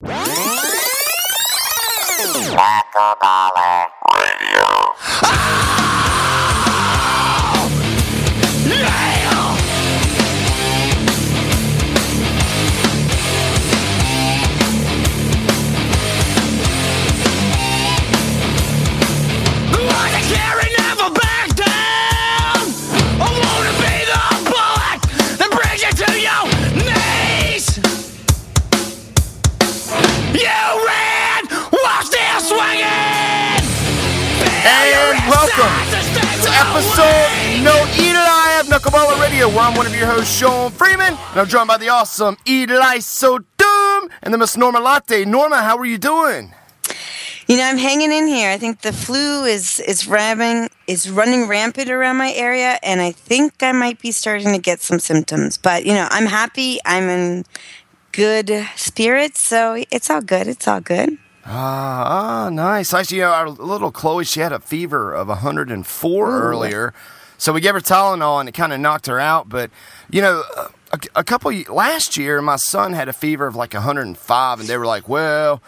And episode No Eli of Knuckleballer Radio, where I'm one of your hosts, Sean Freeman, and I'm joined by the awesome Eli Sodom and the Miss Norma Latte. Norma, how are you doing? You know, I'm hanging in here. I think the flu is is ramming is running rampant around my area, and I think I might be starting to get some symptoms. But you know, I'm happy. I'm in good spirits, so it's all good. It's all good. Ah, ah, nice. You know, our little Chloe, she had a fever of 104 earlier. So we gave her Tylenol and it kind of knocked her out. But, you know, a, a couple, last year, my son had a fever of like 105, and they were like, well,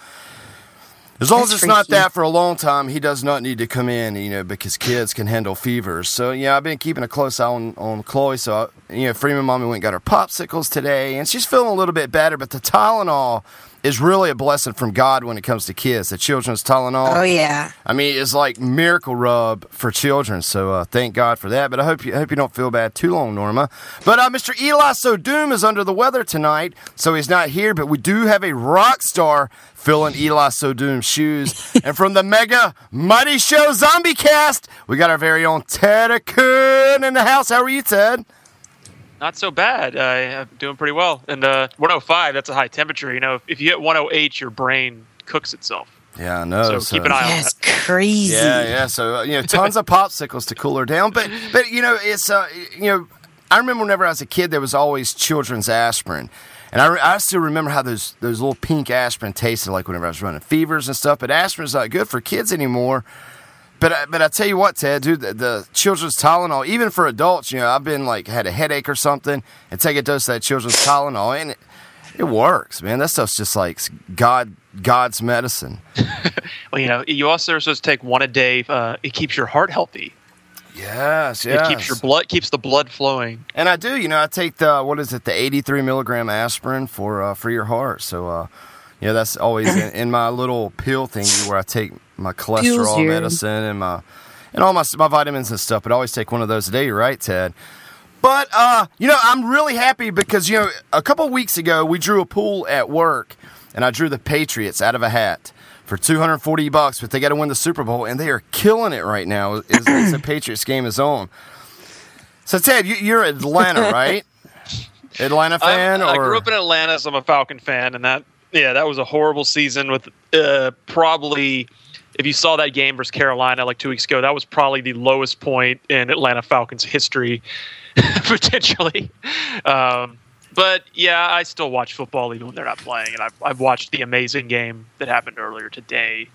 as long as That's it's not that for a long time, he does not need to come in, you know, because kids can handle fevers. So, yeah, I've been keeping a close eye on, on Chloe. So, you know, Freeman Mommy went and got her popsicles today, and she's feeling a little bit better. But the Tylenol is really a blessing from God when it comes to kids. The children's Tylenol. Oh yeah. I mean, it's like miracle rub for children. So uh, thank God for that. But I hope you I hope you don't feel bad too long, Norma. But uh, Mr. Eli Sodom is under the weather tonight, so he's not here. But we do have a rock star filling Eli Sodom's shoes. and from the mega mighty show Zombie Cast, we got our very own Tedakin in the house. How are you, Ted? Not so bad. Uh, I'm doing pretty well. And uh, 105, that's a high temperature. You know, if, if you hit 108, your brain cooks itself. Yeah, I know. So keep an eye on That's that. crazy. Yeah, yeah. So uh, you know, tons of popsicles to cool her down. But but you know, it's uh, you know, I remember whenever I was a kid, there was always children's aspirin. And I, re- I still remember how those those little pink aspirin tasted like whenever I was running fevers and stuff. But aspirin's not good for kids anymore. But I- but I tell you what, Ted, dude, the, the children's Tylenol, even for adults, you know, I've been like had a headache or something, and take a dose of that children's Tylenol, and it, it works, man. That stuff's just like God God's medicine. Well, you know, you also are supposed to take one a day. Uh, it keeps your heart healthy. Yes, yes. It keeps your blood keeps the blood flowing. And I do, you know, I take the what is it, the 83 milligram aspirin for uh, for your heart. So, uh, you know, that's always in, in my little pill thingy where I take my cholesterol here. medicine and my and all my my vitamins and stuff. But I always take one of those a day. Right, Ted. But uh, you know, I'm really happy because you know, a couple weeks ago we drew a pool at work, and I drew the Patriots out of a hat for 240 bucks. But they got to win the Super Bowl, and they are killing it right now. As, as the Patriots game is on. So Ted, you, you're Atlanta, right? Atlanta fan, I'm- I or grew up in Atlanta, so I'm a Falcon fan, and that yeah, that was a horrible season with uh, probably. If you saw that game versus Carolina like two weeks ago, that was probably the lowest point in Atlanta Falcons history, potentially. Um, but yeah, I still watch football even when they're not playing, and I've, I've watched the amazing game that happened earlier today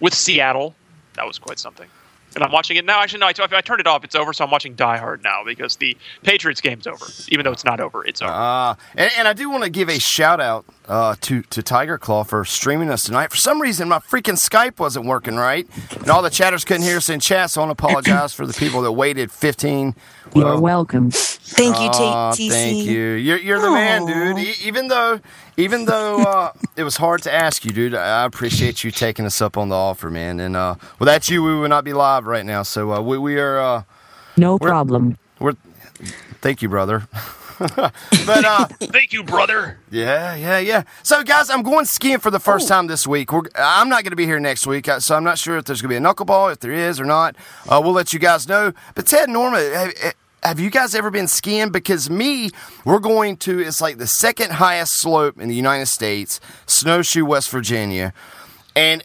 with Seattle. That was quite something. And I'm watching it now. Actually, no, I, if I turned it off, it's over. So I'm watching Die Hard now because the Patriots game's over. Even though it's not over, it's over. Ah, and, and I do want to give a shout out uh, to to Tiger Claw for streaming us tonight. For some reason, my freaking Skype wasn't working right, and all the chatters couldn't hear us in chat. So I want to apologize for the people that waited 15. You're well, welcome. Thank you, T- Aw, TC. thank you. You're, you're the man, dude. E- even though, even though uh, it was hard to ask you, dude, I appreciate you taking us up on the offer, man. And uh, without you, we would not be live right now. So uh, we, we are. Uh, No We're- problem. we're. Thank you, brother. but uh, Thank you, brother. yeah, yeah, yeah. So, guys, I'm going skiing for the first time this week. We're, I'm not going to be here next week, uh, so I'm not sure if there's going to be a knuckleball. If there is or not, uh, we'll let you guys know. But Ted and Norma, have, have you guys ever been skiing? Because me, we're going to. It's like the second highest slope in the United States, Snowshoe, West Virginia, and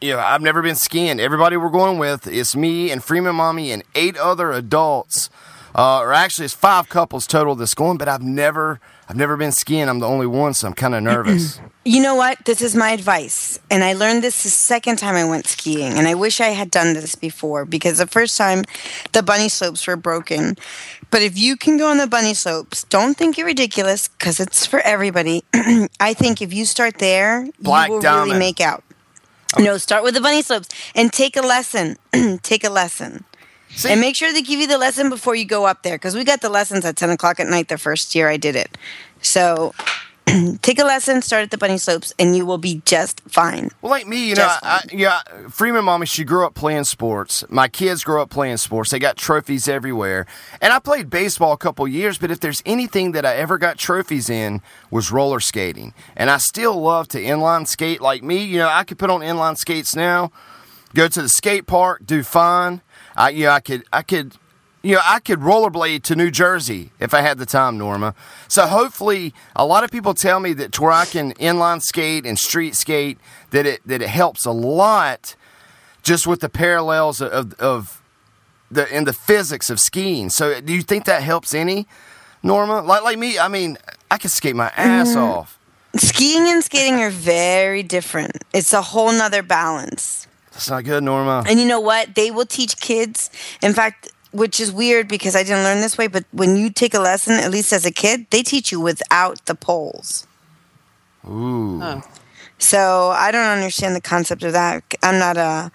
you know, I've never been skiing. Everybody we're going with is me and Freeman Mommy and eight other adults. Uh, or actually, it's five couples total that's going, but I've never, I've never been skiing. I'm the only one, so I'm kind of nervous. You know what? This is my advice. And I learned this the second time I went skiing. And I wish I had done this before because the first time the bunny slopes were broken. But if you can go on the bunny slopes, don't think you're ridiculous because it's for everybody. I think if you start there, Black you will Diamond. really make out. No, start with the bunny slopes and take a lesson. take a lesson. See, And make sure they give you the lesson before you go up there because we got the lessons at 10 o'clock at night the first year I did it. So take a lesson, start at the bunny slopes, and you will be just fine. Well, like me, you know, Just I, I, yeah, Freeman mommy, she grew up playing sports. My kids grew up playing sports. They got trophies everywhere. And I played baseball a couple years, but if there's anything that I ever got trophies in was roller skating. And I still love to inline skate like me. You know, I could put on inline skates now, go to the skate park, do fine. I, you know, I could, I could, you know, I could rollerblade to New Jersey if I had the time, Norma. So hopefully, a lot of people tell me that to where I can inline skate and street skate, that it that it helps a lot, just with the parallels of of the in the physics of skiing. So, uh, do you think that helps any, Norma? Like like me, I mean, I can skate my ass mm-hmm. off. Skiing and skating are very different. It's a whole nother balance. That's not good, Norma. And you know what? They will teach kids. In fact, which is weird because I didn't learn this way, but when you take a lesson, at least as a kid, they teach you without the poles. Ooh. Oh. So I don't understand the concept of that. I'm not a,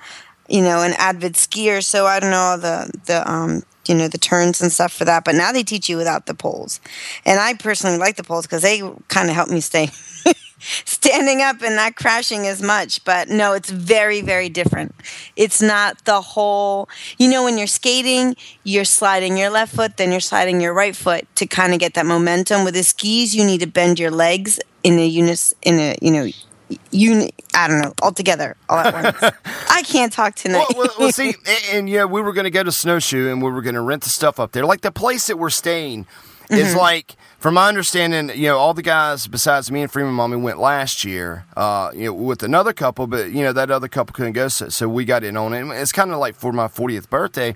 you know, an avid skier, so I don't know the the um you know the turns and stuff for that. But now they teach you without the poles, and I personally like the poles because they kind of help me stay standing up and not crashing as much. But no, it's very very different. It's not the whole. You know, when you're skating, you're sliding your left foot, then you're sliding your right foot to kind of get that momentum. With the skis, you need to bend your legs in a unis in a you know uni I don't know all together all at once. I can't talk tonight. well, well, well, see, and, and yeah, we were going to go to Snowshoe and we were going to rent the stuff up there. Like the place that we're staying is Mm-hmm. like, from my understanding, you know, all the guys besides me and Freeman Mommy went last year, uh, you know, with another couple, but you know that other couple couldn't go, so, so we got in on it. It's kind of like for my 40th birthday,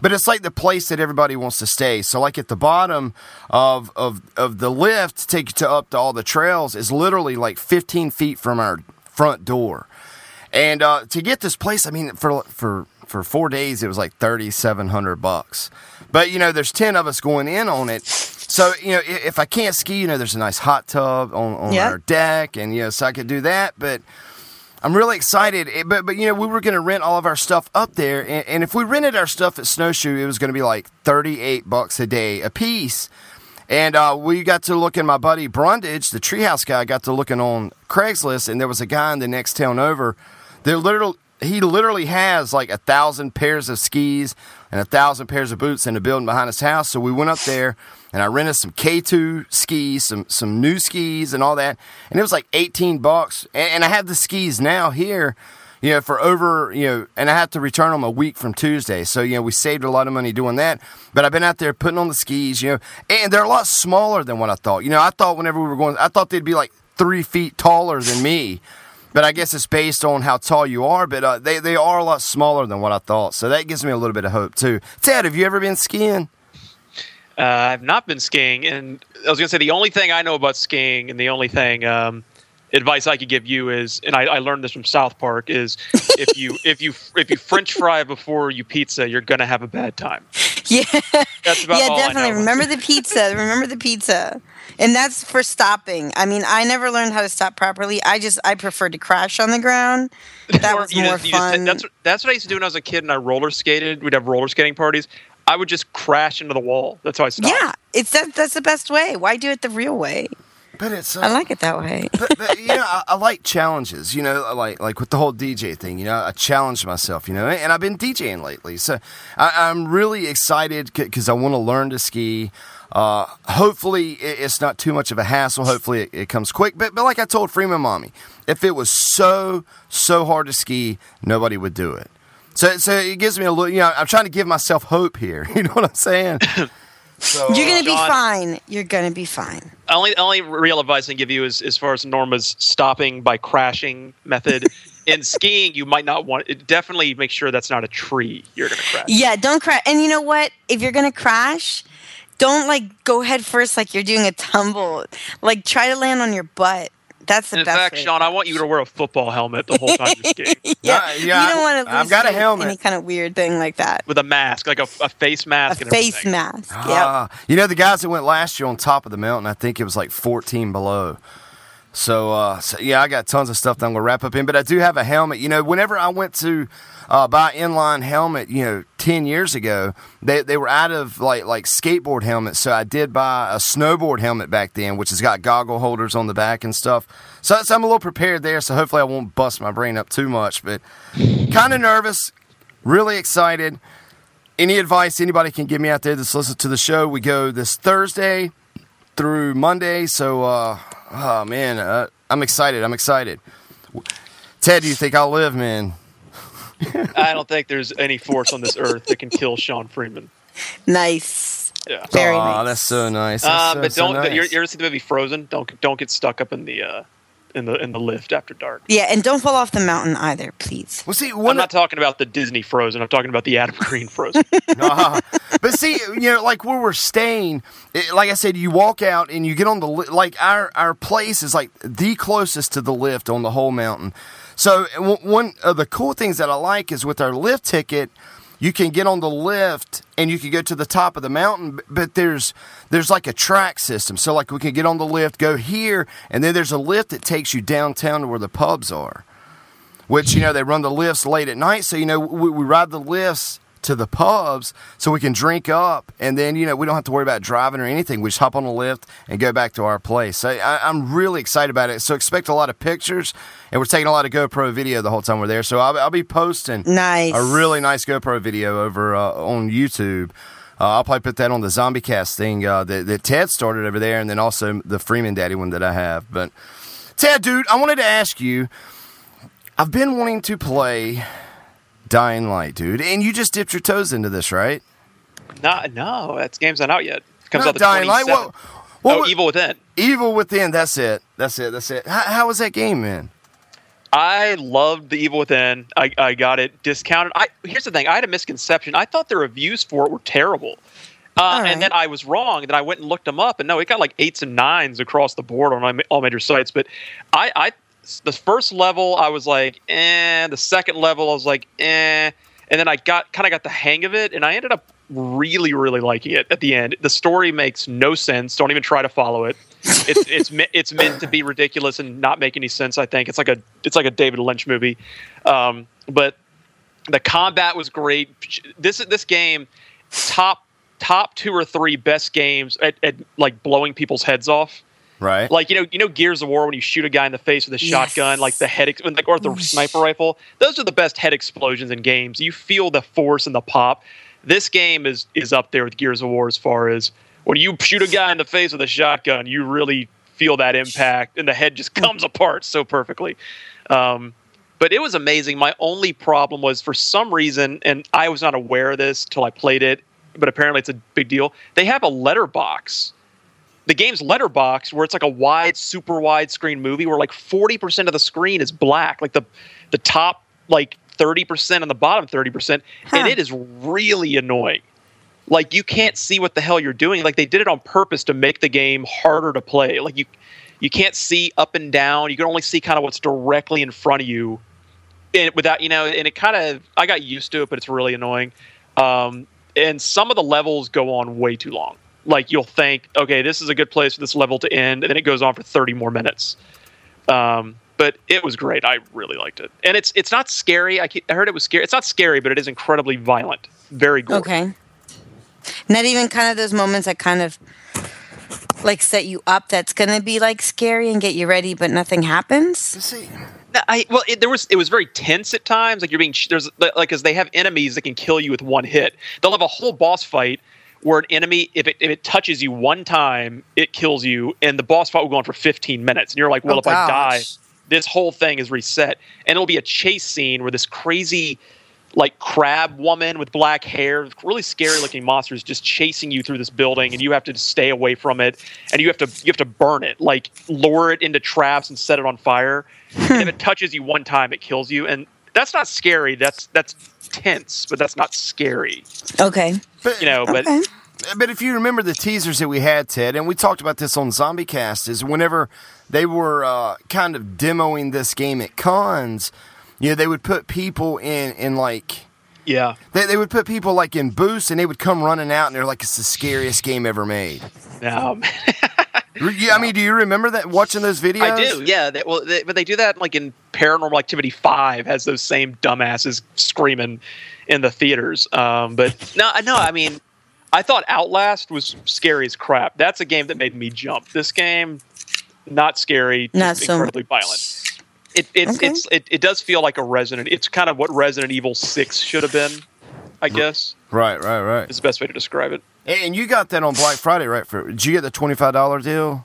but it's like the place that everybody wants to stay. So like at the bottom of of of the lift to take you to up to all the trails is literally like 15 feet from our front door. And uh, to get this place, I mean, for for for four days, it was like thirty seven hundred bucks. But you know, there's ten of us going in on it. So you know, if I can't ski, you know, there's a nice hot tub on, on Yeah. our deck, and you know, so I could do that. But I'm really excited. Eh, But but you know, we were going to rent all of our stuff up there, and, and if we rented our stuff at Snowshoe, it was going to be like thirty eight bucks a day a piece. And uh, we got to look in my buddy Brundage, the treehouse guy, got to looking on Craigslist, and there was a guy in the next town over. That literal, he literally has like a thousand pairs of skis and a thousand pairs of boots in the building behind his house. So we went up there, and I rented some K2 skis, some some new skis, and all that, and it was like eighteen bucks. And, and I have the skis now here you know, for over, you know, and I have to return them a week from Tuesday. So, you know, we saved a lot of money doing that. But I've been out there putting on the skis, you know, and they're a lot smaller than what I thought. You know, I thought whenever we were going, I thought they'd be like three feet taller than me. But I guess it's based on how tall you are. But uh, they, they are a lot smaller than what I thought. So that gives me a little bit of hope, too. Ted, have you ever been skiing? Uh, I've not been skiing, and I was going to say the only thing I know about skiing, and the only thing um, advice I could give you is, and I, I learned this from South Park, is if you if you if you French fry before you pizza, you're going to have a bad time. yeah, That's about yeah, all I definitely. Remember the pizza. Remember the pizza. And that's for stopping. I mean, I never learned how to stop properly. I just I prefer to crash on the ground. That Or was you more just- you just- fun. that's that's what I used to do when I was a kid and I roller skated. We'd have roller skating parties. I would just crash into the wall. That's how I stopped. yeah, it's that that's the best way. Why do it the real way? But it's. Uh, I like it that way. but, but you know, I, I like challenges. You know, like like with the whole DJ thing. You know, I challenge myself. You know, and I've been DJing lately, so I, I'm really excited because I want to learn to ski. Uh, hopefully, it's not too much of a hassle. Hopefully, it, it comes quick. But but like I told Freeman Mommy, if it was so so hard to ski, nobody would do it. So so it gives me a little. You know, I'm trying to give myself hope here. You know what I'm saying? So, You're gonna be John- fine. You're gonna be fine. Only only real advice I can give you is as far as Norma's stopping by crashing method. In skiing, you might not want. It definitely make sure that's not a tree. You're going to crash. Yeah, don't crash. And you know what? If you're gonna crash, don't like go head first like you're doing a tumble. Like try to land on your butt. That's the In best. fact, way Sean, I want you to wear a football helmet the whole time you're skating Yeah, Uh, yeah, you don't want to. I've got a helmet. Any kind of weird thing like that. with a mask, like a, a face A mask. and face everything. mask. Yep. Ah, you know the guys that went last year on top of the mountain. I think it was like 14 below. So, uh, so yeah, I got tons of stuff that I'm gonna wrap up in, but I do have a helmet. You know, whenever I went to uh, buy inline helmet, you know, 10 years ago, they, they were out of like like skateboard helmets. So I did buy a snowboard helmet back then, which has got goggle holders on the back and stuff. So, so I'm a little prepared there. So hopefully I won't bust my brain up too much, but kind of nervous, really excited. Any advice anybody can give me out there that's listening to the show? We go this Thursday through Monday. So, uh, oh man, uh, I'm excited. I'm excited. Ted, do you think I'll live, man? I don't think there's any force on this earth that can kill Sean Freeman. Nice. Yeah. Very oh, nice. that's so nice. That's Uh, so, but don't. nice. You're, you ever see the movie Frozen? Don't don't get stuck up in the uh, in the in the lift after dark. Yeah, and don't fall off the mountain either, please. well, see, I'm not talking about the Disney Frozen. I'm talking about the Adam Green Frozen. uh, but see, you know, like where we're staying, it, like I said, you walk out and you get on the li- like our our place is like the closest to the lift on the whole mountain. So w- one of the cool things that I like is with our lift ticket, you can get on the lift and you can go to the top of the mountain. But there's there's like a track system. So like we can get on the lift, go here, and then there's a lift that takes you downtown to where the pubs are which you know they run the lifts late at night so you know we, we ride the lifts to the pubs so we can drink up and then you know we don't have to worry about driving or anything we just hop on the lift and go back to our place so I, i'm really excited about it so expect a lot of pictures and we're taking a lot of gopro video the whole time we're there so i'll, I'll be posting Nice. a really nice GoPro video over uh, on YouTube. Uh, I'll probably put that on the Zombie Cast thing uh, that, that Ted started over there, and then also the Freeman Daddy one that I have. But Ted, dude, I wanted to ask you. I've been wanting to play Dying Light, dude, and you just dipped your toes into this, right? no, no, that game's not out yet. It comes Not out the Dying Light. 27th. What? what oh, wa- Evil Within. Evil Within. That's it. That's it. That's it. How, how was that game, man? I loved the Evil Within. I, I got it discounted. I here's the thing. I had a misconception. I thought the reviews for it were terrible, uh, All right. and then I was wrong. And then I went and looked them up, and no, it got like eights and nines across the board on my, all major sites. But I, I, the first level, I was like, eh. The second level, I was like, eh. And then I got kind of got the hang of it, and I ended up really, really liking it at the end. The story makes no sense. Don't even try to follow it. It's it's it's meant to be ridiculous and not make any sense. I think it's like a it's like a David Lynch movie, um, but the combat was great. This this game top top two or three best games at, at like blowing people's heads off. Right. Like you know, you know Gears of War when you shoot a guy in the face with a Yes. shotgun, like the head ex- like or the sniper rifle. Those are the best head explosions in games. You feel the force and the pop. This game is is up there with Gears of War as far as when you shoot a guy in the face with a shotgun, you really feel that impact, and the head just comes apart so perfectly. Um, but it was amazing. My only problem was for some reason, and I was not aware of this till I played it, but apparently it's a big deal. They have a letterbox the game's letterbox where it's like a wide super wide screen movie where like 40% of the screen is black like the the top like 30% and the bottom 30% and it is really annoying. Like you can't see what the hell you're doing. Like they did it on purpose to make the game harder to play. Like you you can't see up and down. You can only see kind of what's directly in front of you. And without you know and it kind of i got used to it but it's really annoying. Um, and some of the levels go on way too long like you'll think okay this is a good place for this level to end and then it goes on for 30 more minutes um, but it was great i really liked it and it's it's not scary i, keep, I heard it was scary it's not scary but it is incredibly violent very gory Okay. Not even kind of those moments that kind of like set you up that's going to be like scary and get you ready, but nothing happens. See, I well, it, there was it was very tense at times. Like you're being there's like because they have enemies that can kill you with one hit. They'll have a whole boss fight where an enemy, if it if it touches you one time, it kills you, and the boss fight will go on for 15 minutes, and you're like, well, Oh, if I die, this whole thing is reset, and it'll be a chase scene where this crazy. Like crab woman with black hair, really scary looking monsters just chasing you through this building, and you have to stay away from it, and you have to you have to burn it, like lure it into traps and set it on fire and if it touches you one time, it kills you. And that's not scary. That's that's tense, but that's not scary. Okay. but, You know, but Okay. But if you remember the teasers that we had, Ted, and we talked about this on Zombie Cast, is whenever they were uh, kind of demoing this game at cons, you know, they would put people in in like Yeah. they, they would put people like in booths, and they would come running out, and they're like, "It's the scariest game ever made." No, man. Yeah, I mean, do you remember that watching those videos? I do. Yeah. They, well, they, but they do that like in Paranormal Activity Five has those same dumbasses screaming in the theaters. Um, but no, no. I mean, I thought Outlast was scary as crap. That's a game that made me jump. This game, not scary, Not so incredibly much. violent. It, it's Okay. it's it, it does feel like a Resident. It's kind of what Resident Evil Six should have been. I guess Right, right, right. is the best way to describe it. And and you got that on Black Friday, right? For did you get the twenty five dollar deal?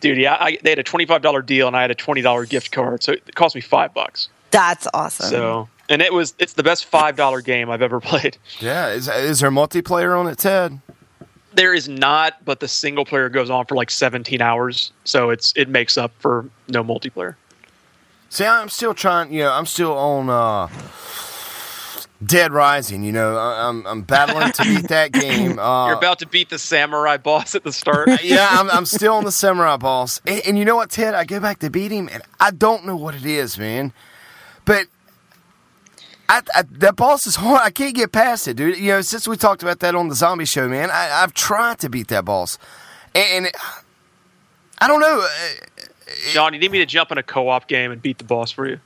Dude, yeah, I, they had a twenty five dollar deal and I had a twenty dollar gift card, so it cost me five bucks. That's awesome. So, and it was it's the best five dollar game I've ever played. Yeah. Is is there multiplayer on it, Ted? There is not, but the single player goes on for like seventeen hours, so it's it makes up for no multiplayer. See, I'm still trying. You know, I'm still on uh, Dead Rising. You know, I'm I'm battling to beat that game. Uh, You're about to beat the samurai boss at the start. yeah, I'm, I'm still on the samurai boss, and, and you know what, Ted? I go back to beat him, and I don't know what it is, man. But I, I, that boss is hard. I can't get past it, dude. You know, since we talked about that on the zombie show, man, I, I've tried to beat that boss, and, and it, I don't know. uh, John, you need me to jump in a co-op game and beat the boss for you?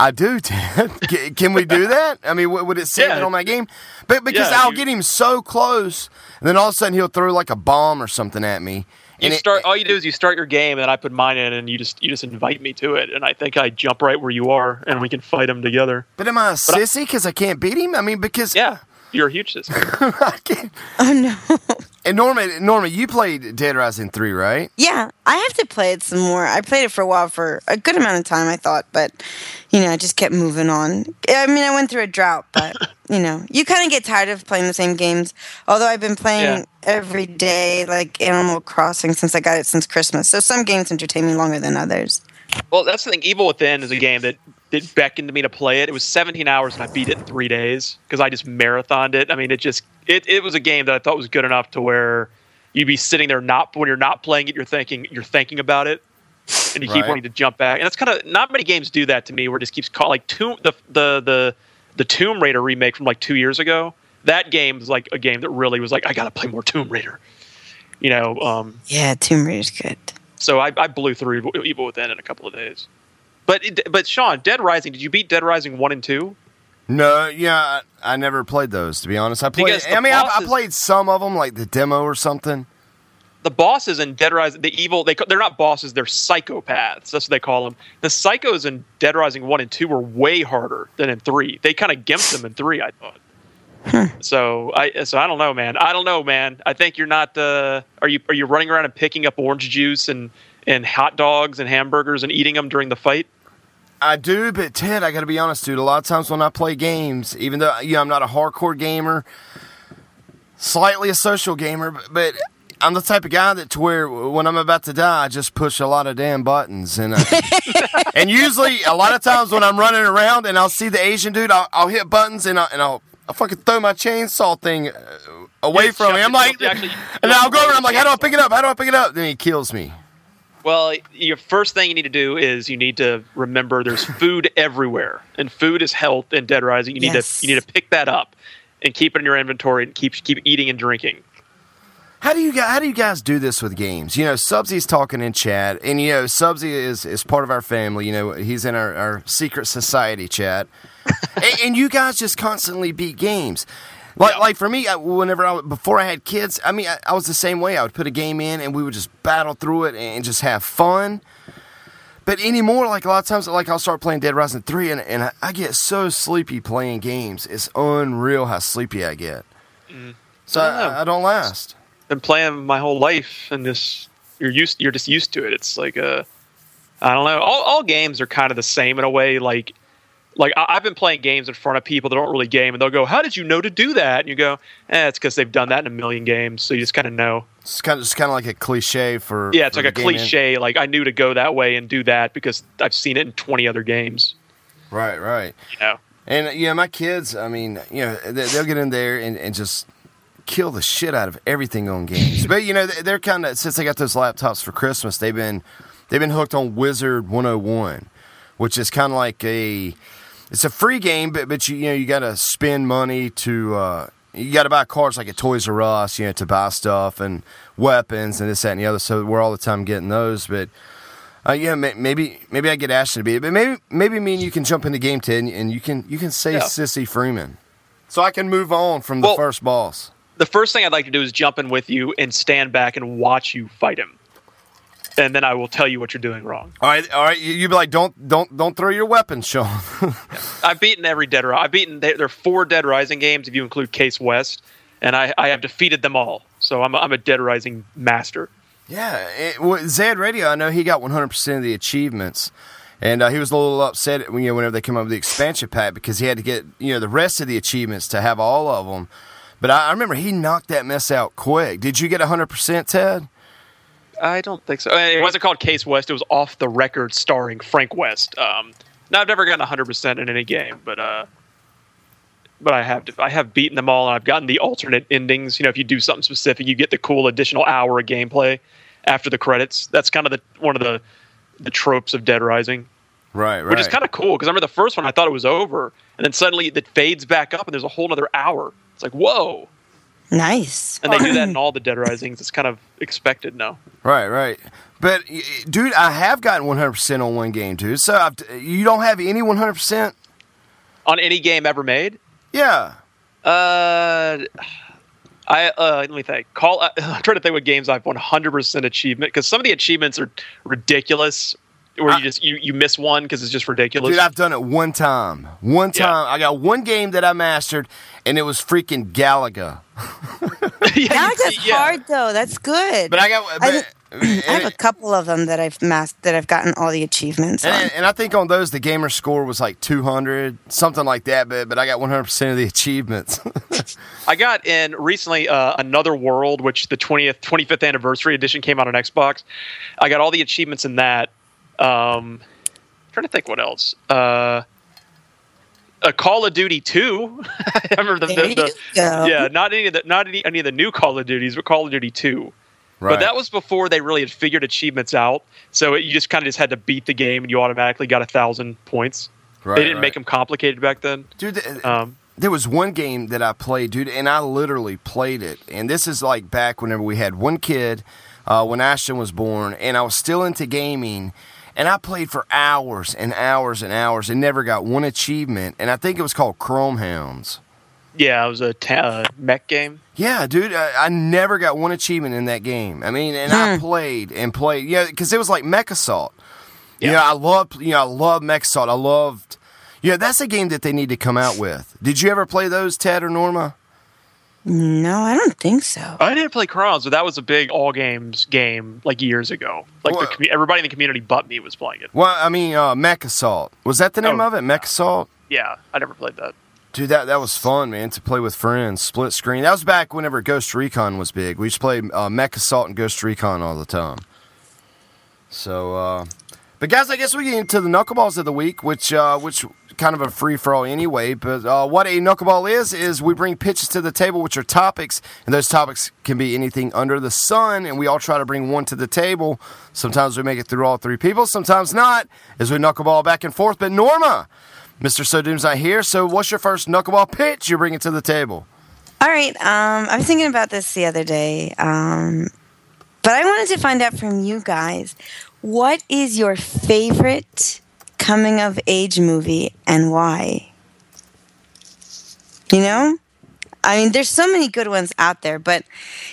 I do, Ted. Can, we do that? I mean, would it save Yeah. it on my game? But because Yeah, I'll you- get him so close, and then all of a sudden he'll throw like a bomb or something at me. You And it- start. all you do is you start your game, and I put mine in, and you just you just invite me to it, and I think I jump right where you are, and we can fight them together. but am I a sissy because I can't beat him? I mean, because Yeah, you're a huge system. I can't. oh no. And Norma, Norma, you played Dead Rising three, right? Yeah, I have to play it some more. I played it for a while for a good amount of time, I thought, but you know, I just kept moving on. I mean, I went through a drought, but you know, you kind of get tired of playing the same games. Although I've been playing Yeah. every day, like Animal Crossing, since I got it since Christmas. So some games entertain me longer than others. Well, that's the thing. Evil Within is a game that that beckoned to me to play it. It was 17 hours, and I beat it in three days because I just marathoned it. I mean, it just it, it was a game that I thought was good enough to where you'd be sitting there not when you're not playing it, you're thinking you're thinking about it, and you keep wanting to jump back. And that's kind of not many games do that to me, where it just keeps call like Tomb the the the the Tomb Raider remake from like two years ago. That game was like a game that really was like I got to play more Tomb Raider. You know, um, Yeah, Tomb Raider's good. so I, I blew through Evil- Evil Within in a couple of days. But it, but Sean, Dead Rising, did you beat Dead Rising one and two? No, yeah, I, I never played those to be honest. I played. I mean, I, I played some of them, like the demo or something. The bosses in Dead Rising, the evil, they they're not bosses, they're psychopaths. That's what they call them. The psychos in Dead Rising one and two were way harder than in three. They kind of gimped them in three, I thought. So I so I don't know, man. I don't know, man. I think you're not. Uh, are you are you running around and picking up orange juice and and hot dogs and hamburgers and eating them during the fight? I do, but Ted, I got to be honest, dude. A lot of times when I play games, even though you know, I'm not a hardcore gamer, slightly a social gamer, but, but I'm the type of guy that to where when I'm about to die, I just push a lot of damn buttons, and uh, and usually a lot of times when I'm running around and I'll see the Asian dude, I'll, I'll hit buttons and I'll, and I'll I'll fucking throw my chainsaw thing uh, away You from me. I'm like, actually- and I'll go over. and I'm like, how do I pick it up? How do I pick it up? Then he kills me. Well, your first thing you need to do is you need to remember there's food everywhere, and food is health in Dead Rising. You need Yes. to you need to pick that up and keep it in your inventory and keep keep eating and drinking. How do you guys, how do you guys do this with games? You know, Subsy's talking in chat, and you know, Subsy is is part of our family. You know, he's in our, our secret society chat, and, and you guys just constantly beat games. Like, Yeah. like for me, I, whenever I before I had kids, I mean, I, I was the same way. I would put a game in, and we would just battle through it and just have fun. But anymore, like a lot of times, like I'll start playing Dead Rising three, and, and I, I get so sleepy playing games. It's unreal how sleepy I get. Mm. So I don't. I, I don't last. Been playing my whole life, and just you're used you're just used to it. It's like a I don't know. All all games are kind of the same in a way. Like like I, I've been playing games in front of people that don't really game, and they'll go, "How did you know to do that?" And you go, "Eh, it's because they've done that in a million games, so you just kind of know." It's kind of just kind of like a cliche for Yeah, it's for like a game in- cliche. Like I knew to go that way and do that because I've seen it in twenty other games. Right, right. You know, And yeah, my kids, I mean, you know, they, they'll get in there and, and just kill the shit out of everything on games. but you know, they- they're kind of since they got those laptops for Christmas, they've been they've been hooked on Wizard 101, which is kind of like a it's a free game, but but you you know you got to spend money to. Uh, you got to buy cards like at Toys R Us, you know, to buy stuff and weapons and this, that, and the other. So we're all the time getting those. But uh, yeah, maybe maybe I get Ashton to be it, but maybe maybe me and you can jump in the game, Ted, and, and you can you can say Yeah. Sissy Freeman, so I can move on from the Well- first boss. the first thing I'd like to do is jump in with you and stand back and watch you fight him, and then I will tell you what you're doing wrong. All right, all right. You, you be like, don't don't don't throw your weapons, Sean. I've beaten every Dead Rising. I've beaten there there are four Dead Rising games if you include Case West, and I, I have defeated them all. So I'm a, I'm a Dead Rising master. Yeah, it, well, Zed Radio. I know he got 100 percent of the achievements, and uh, he was a little upset when you know whenever they came up with the expansion pack because he had to get you know the rest of the achievements to have all of them. But I, I remember he knocked that mess out quick. Did you get 100 percent, Ted? I don't think so. It wasn't called Case West. It was off the record starring Frank West. Um, now I've never gotten 100 percent in any game, but uh, but I have I have beaten them all, and I've gotten the alternate endings. You know, if you do something specific, you get the cool additional hour of gameplay after the credits. That's kind of the one of the the tropes of Dead Rising. Right, right. which is kind of cool because I remember the first one I thought it was over, and then suddenly it fades back up, and there's a whole other hour. It's like whoa, Nice. and they do that in all the Dead Risings. It's kind of expected now. right, right. But dude, I have gotten 100 percent on one game, dude. So I've, you don't have any 100 percent? On any game ever made, Yeah. uh, I uh, let me think. Call. Uh, I'm trying to think what games I've 100% achievement because some of the achievements are ridiculous. Where I- you just you, you miss one because it's just ridiculous. Dude, I've done it one time. One Yeah. time. I got one game that I mastered, and it was freaking Galaga. yeah, that's yeah. hard though. That's good. But I got. I But, I have a couple of them that I've masked that I've gotten all the achievements on. and, and I think on those the gamer score was like 200, something like that. But but I got 100 percent of the achievements. I got in recently uh, Another World, which the 20th 25th anniversary edition came out on Xbox. I got all the achievements in that. Um, trying to think what else. Uh, a Call of Duty 2. I remember the, there the, you the go. yeah, not any of the not any, any of the new Call of Duties, but Call of Duty 2. Right. But that was before they really had figured achievements out. So it, you just kind of just had to beat the game, and you automatically got a thousand points. right, they didn't right. make them complicated back then. Dude, th- Um, there was one game that I played, dude, and I literally played it. And this is like back whenever we had one kid, uh, when Ashton was born, and I was still into gaming. And I played for hours and hours and hours and never got one achievement. And I think it was called Chrome Hounds. yeah, it was a ta- uh, mech game. Yeah, dude, I, I never got one achievement in that game. I mean, and I played and played, yeah, because it was like Mech Assault. You Yeah. know, I loved, you know, I love Mech Assault. I loved, yeah, that's a game that they need to come out with. Did you ever play those, Ted or Norma? No, I don't think so. I didn't play Crowns, but that was a big all games game like years ago. Like the Well- commu- everybody in the community but me was playing it. Well, I mean, uh, Mech Assault. Was that the name Oh, of it? Mech Assault? Yeah, I never played that. Dude, that, that was fun, man, to play with friends. Split screen. That was back whenever Ghost Recon was big. We used to play uh, Mech Assault and Ghost Recon all the time. So, uh, but guys, I guess we get into the knuckleballs of the week, which, uh, which kind of a free for all anyway. But uh, what a knuckleball is is we bring pitches to the table, which are topics, and those topics can be anything under the sun, and we all try to bring one to the table. Sometimes we make it through all three people, sometimes not, as we knuckleball back and forth. But Norma, Mr. So Doom's not here, so what's your first knuckleball pitch you're bringing to the table? All right. Um, I was thinking about this the other day, um, but I wanted to find out from you guys what is your favorite coming of age movie and why? You know? I mean, there's so many good ones out there, but,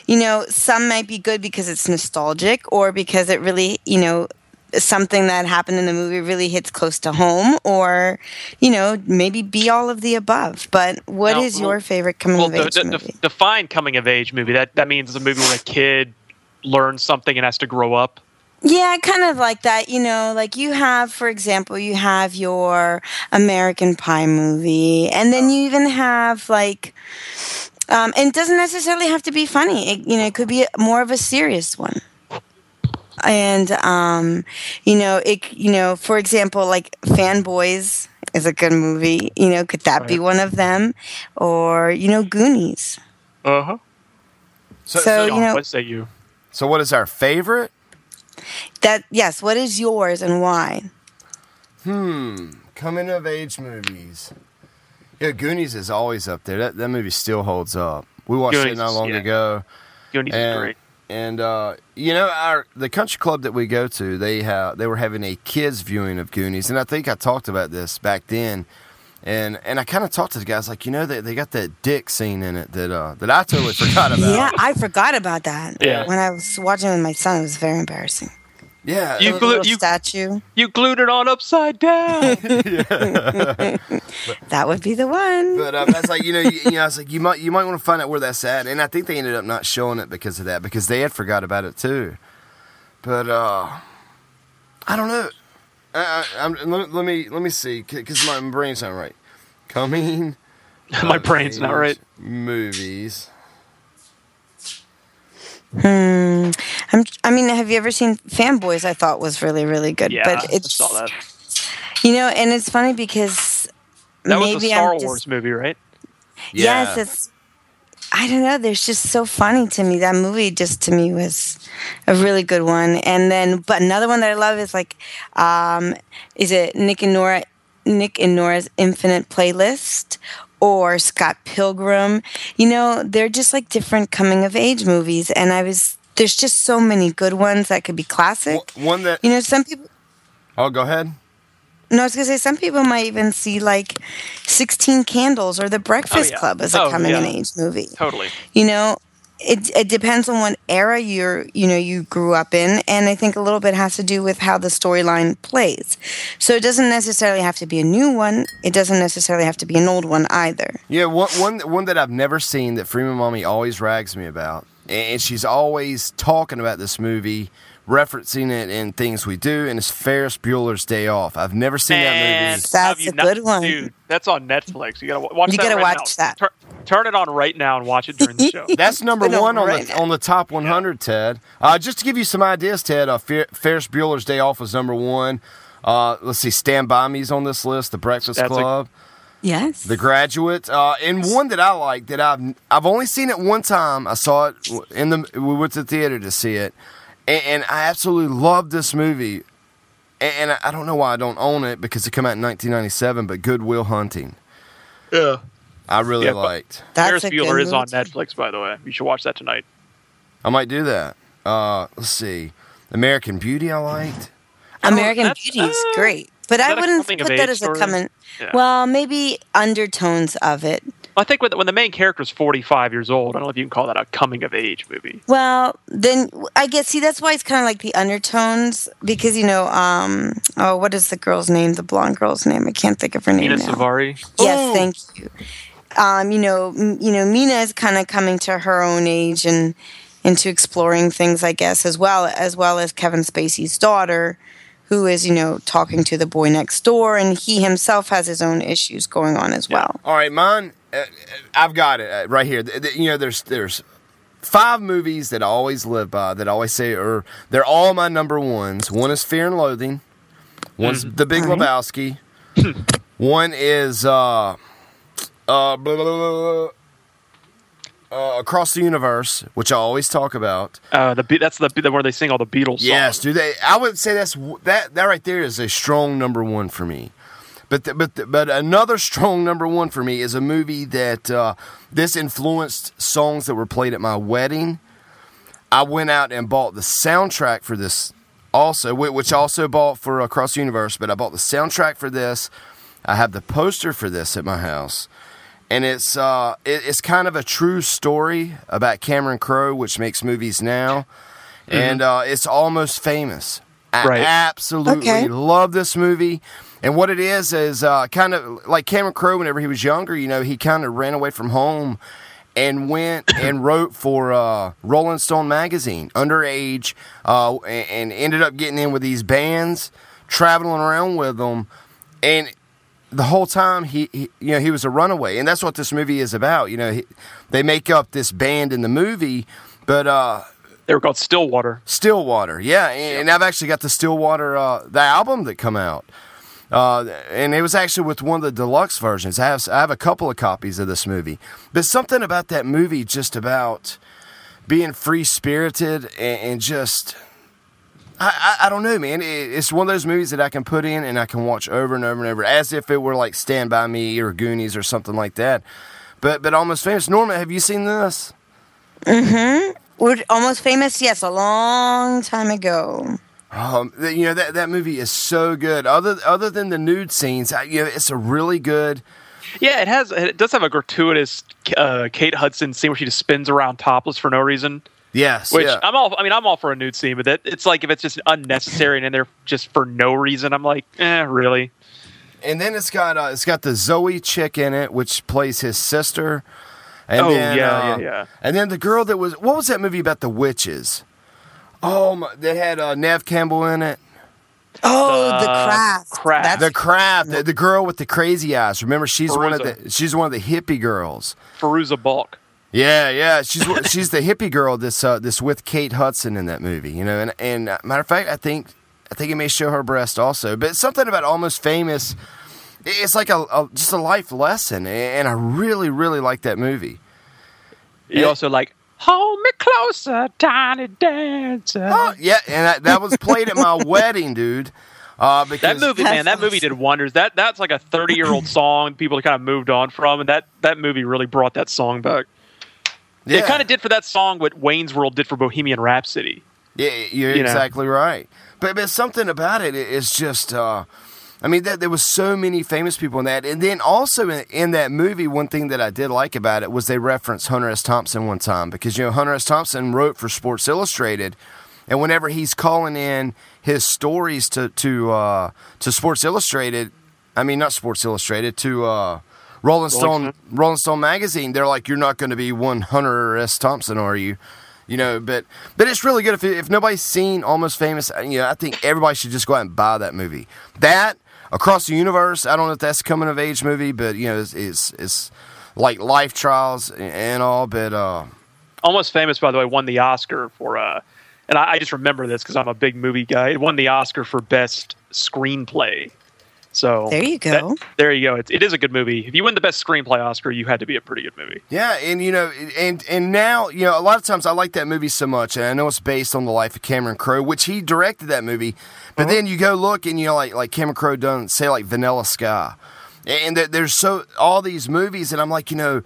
you know, some might be good because it's nostalgic or because it really, you know, something that happened in the movie really hits close to home or, you know, maybe be all of the above. But what is Now, well- your favorite coming Well, of age de- movie? de- define coming of age movie. That that means a movie where a kid learns something and has to grow up. Yeah, kind of like that. You know, like you have, for example, you have your American Pie movie, and then you even have like, um, and it doesn't necessarily have to be funny. It, you know, it could be more of a serious one. And um, you know, it. You know, for example, like Fanboys is a good movie. You know, could that be one of them? Or you know, Goonies. Uh huh. So, So, so, you know- what say you? so what is our favorite? That yes. What is yours and why? Hmm, coming of age movies. Yeah, Goonies is always up there. That that movie still holds up. We watched it not long yeah. ago. Goonies is and great. and uh, you know our the country club that we go to they have they were having a kids viewing of Goonies and I think I talked about this back then and and I kind of talked to the guys like you know they, they got that dick scene in it that uh, that I totally forgot about Yeah, I forgot about that. Yeah. When I was watching with my son, it was very embarrassing. yeah You The glue- you- statue. You glued it on upside down. That would be the one. But um, that's like you know, you, you know, I was like you might you might want to find out where that's at, and I think they ended up not showing it because of that because they had forgot about it too. But uh, I don't know. I, I, I'm, let, let me let me see because my brain's not right. Coming, My brain's not right. Movies. Hmm. I'm, I mean, have you ever seen Fanboys? I thought was really, really good. Yeah, but I it's saw that. you know, and it's funny because That was maybe a Star I'm just, Wars movie, right? Yes, it's. I don't know. There's just so funny to me. That movie just to me was a really good one. And then, but another one that I love is like, um, is it Nick and Nora, Nick and Nora's Infinite Playlist, or Scott Pilgrim? You know, they're just like different coming of age movies. And I was there's just so many good ones that could be classic. One- one that. You know, some people. Oh, go ahead. No, I was gonna say some people might even see like Sixteen Candles or The Breakfast yeah. Club as a Oh, coming yeah. of age movie. Totally. You know, it it depends on what era you're you know you grew up in, and I think a little bit has to do with how the storyline plays. So it doesn't necessarily have to be a new one. It doesn't necessarily have to be an old one either. Yeah, one one one that I've never seen that Freeman Mommy always rags me about, and she's always talking about this movie, referencing it in things we do, and it's Ferris Bueller's Day Off. I've never seen that Man, movie. That's have you a good one. dude. That's on Netflix. You gotta watch. You that gotta right watch now. that. Tur- turn it on right now and watch it during the show. That's number one on right the now. on the top 100, Ted. Uh, just to give you some ideas, Ted, uh, Fer- Ferris Bueller's Day Off was number one. Uh, let's see, Stand By Me's on this list. The Breakfast That's a- Club. Yes. The Graduate, uh, and one that I like that I've I've only seen it one time. I saw it in the we went to the theater to see it, and, and I absolutely love this movie. And, and I, I don't know why I don't own it because it came out in 1997. But Good Will Hunting, Yeah. I really Yeah, liked. That's Ferris Bueller is on. Netflix, by the way. You should watch that tonight. I might do that. Uh, let's see, American Beauty, I liked. American Beauty is uh, great, but I wouldn't put that age as a story? coming. Yeah. Well, maybe undertones of it. I think when, when the main character is 45 years old, I don't know if you can call that a coming of age movie. Well, then I guess see that's why it's kind of like the undertones because you know, um, oh, what is the girl's name? The blonde girl's name? I can't think of her name Mena now. Suvari. Yes, Ooh. thank you. Um, you know, m- you know, Mena is kind of coming to her own age and into exploring things, I guess, as well as well as Kevin Spacey's daughter, who is you know talking to the boy next door, and he himself has his own issues going on as well. All right, mine. Uh, I've got it uh, right here. You know, there's there's five movies that I always live by that I always say are they're all my number ones. One is Fear and Loathing. One's The Big right. Lebowski. One is uh uh blah, blah, blah, blah, uh, Across the Universe, which I always talk about. Uh, the Be- that's the, the where they sing all the Beatles songs. Yes, do they? I would say that's that that right there is a strong number one for me. But the, but the, but another strong number one for me is a movie that uh, this influenced songs that were played at my wedding. I went out and bought the soundtrack for this also, which I also bought for Across the Universe. But I bought the soundtrack for this. I have the poster for this at my house, and it's uh, it, it's kind of a true story about Cameron Crowe, which makes movies now, and uh, it's almost famous. I Right. absolutely Okay. love this movie. And what it is is uh, kind of like Cameron Crowe. Whenever he was younger, you know, he kind of ran away from home and went and wrote for uh, Rolling Stone magazine, underage, uh, and, and ended up getting in with these bands, traveling around with them, and the whole time he, he you know he was a runaway, and that's what this movie is about. You know, he, they make up this band in the movie, but uh, They were called Stillwater. Stillwater, yeah, and, and I've actually got the Stillwater uh, the album that come out, uh, and it was actually with one of the deluxe versions. I have I have a couple of copies of this movie. But something about that movie, just about being free spirited and, and just. I, I, I don't know, man. It, it's one of those movies that I can put in and I can watch over and over and over, as if it were like Stand by Me or Goonies or something like that. But but almost famous. Norma, have you seen this? We're almost famous. Yes, a long time ago. Um, you know that that movie is so good. Other other than the nude scenes, I, you know, it's a really good. Yeah, it has. It does have a gratuitous uh, Kate Hudson scene where she just spins around topless for no reason. Yes, Which yeah. I'm all. I mean, I'm all for a nude scene, but that, it's like if it's just unnecessary and in there just for no reason, I'm like, eh, really. and then it's got uh, it's got the Zoe chick in it, which plays his sister. And Oh, then, yeah, uh, yeah, yeah. And then the girl that was what was that movie about the witches? Oh, my, that had uh, Neve Campbell in it. Oh, the Uh, craft. Craft. That's The craft, the, the girl with the crazy eyes. Remember, she's one of the she's one of the hippie girls. Fairuza Balk. Yeah, yeah, she's she's the hippie girl This uh, that's with Kate Hudson in that movie. You know, and and uh, matter of fact, I think I think it may show her breast also. But something about almost famous. It's like a, a just a life lesson, and I really really like that movie. You Yeah. also like hold me closer, tiny dancer. Oh, yeah, and that, that was played at my wedding, dude. Uh, because That movie, man, that movie did wonders. That that's like a thirty year old song people kind of moved on from, and that that movie really brought that song back. yeah, It kind of did for that song what Wayne's World did for Bohemian Rhapsody. Yeah, you're you know. exactly right. But but something about it is just. Uh, I mean, that there was so many famous people in that, and then also in, in that movie, one thing that I did like about it was they referenced Hunter S. Thompson one time because you know Hunter S. Thompson wrote for Sports Illustrated, and whenever he's calling in his stories to to uh, to Sports Illustrated, I mean not Sports Illustrated to uh, Rolling Stone Rolling Stone magazine, they're like, "You're not going to be one Hunter S. Thompson, are you?" You know, but but it's really good if if nobody's seen Almost Famous. You know, I think everybody should just go out and buy that movie. That Across the Universe. I don't know if that's a coming of age movie, but you know, it's it's, it's like life trials and all. But uh, Almost Famous, by the way, won the Oscar for, uh, and I, I just remember this because I'm a big movie guy. It won the Oscar for best screenplay. So There you go. that- there you go. It, it is a good movie. If you win the best screenplay Oscar, you had to be a pretty good movie. Yeah, and you know, and and now you know, a lot of times I like that movie so much, and I know it's based on the life of Cameron Crowe, which he directed that movie. But uh-huh. then you go look, and you know, like like Cameron Crowe done say like Vanilla Sky, and there- there's so all these movies, and I'm like, you know.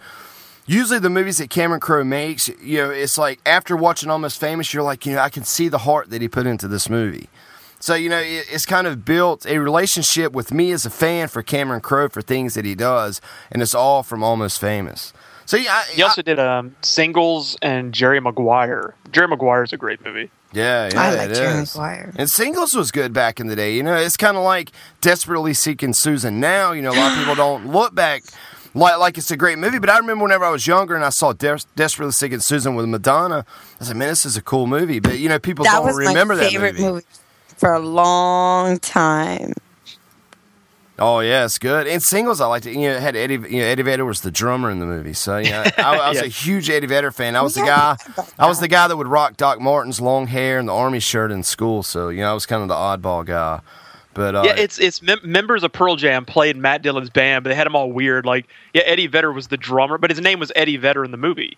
Usually, the movies that Cameron Crowe makes, you know, it's like after watching Almost Famous, you're like, you know, I can see the heart that he put into this movie. So you know, it's kind of built a relationship with me as a fan for Cameron Crowe for things that he does, and it's all from Almost Famous. So yeah, I, He also did um, Singles and Jerry Maguire. Jerry Maguire is a great movie. Yeah, yeah, I like it Jerry is. Maguire. And singles was good back in the day. You know, it's kind of like desperately seeking Susan. Now, you know, a lot of people don't look back like like it's a great movie. But I remember whenever I was younger and I saw Des- desperately seeking Susan with Madonna, I said, "Man, this is a cool movie." But you know, people That don't was remember my that movie. movie for a long time. Oh yeah, it's good. And singles, I liked it. You know, it had Eddie. You know, Eddie Vedder was the drummer in the movie, so you know, I, I was Yeah. a huge Eddie Vedder fan. I was the guy. I was the guy that would rock Doc Martens' long hair and the army shirt in school. So you know, I was kind of the oddball guy. But uh, yeah, it's it's mem- members of Pearl Jam played Matt Dillon's band, but they had them all weird. Like, yeah, Eddie Vedder was the drummer, but his name was Eddie Vedder in the movie.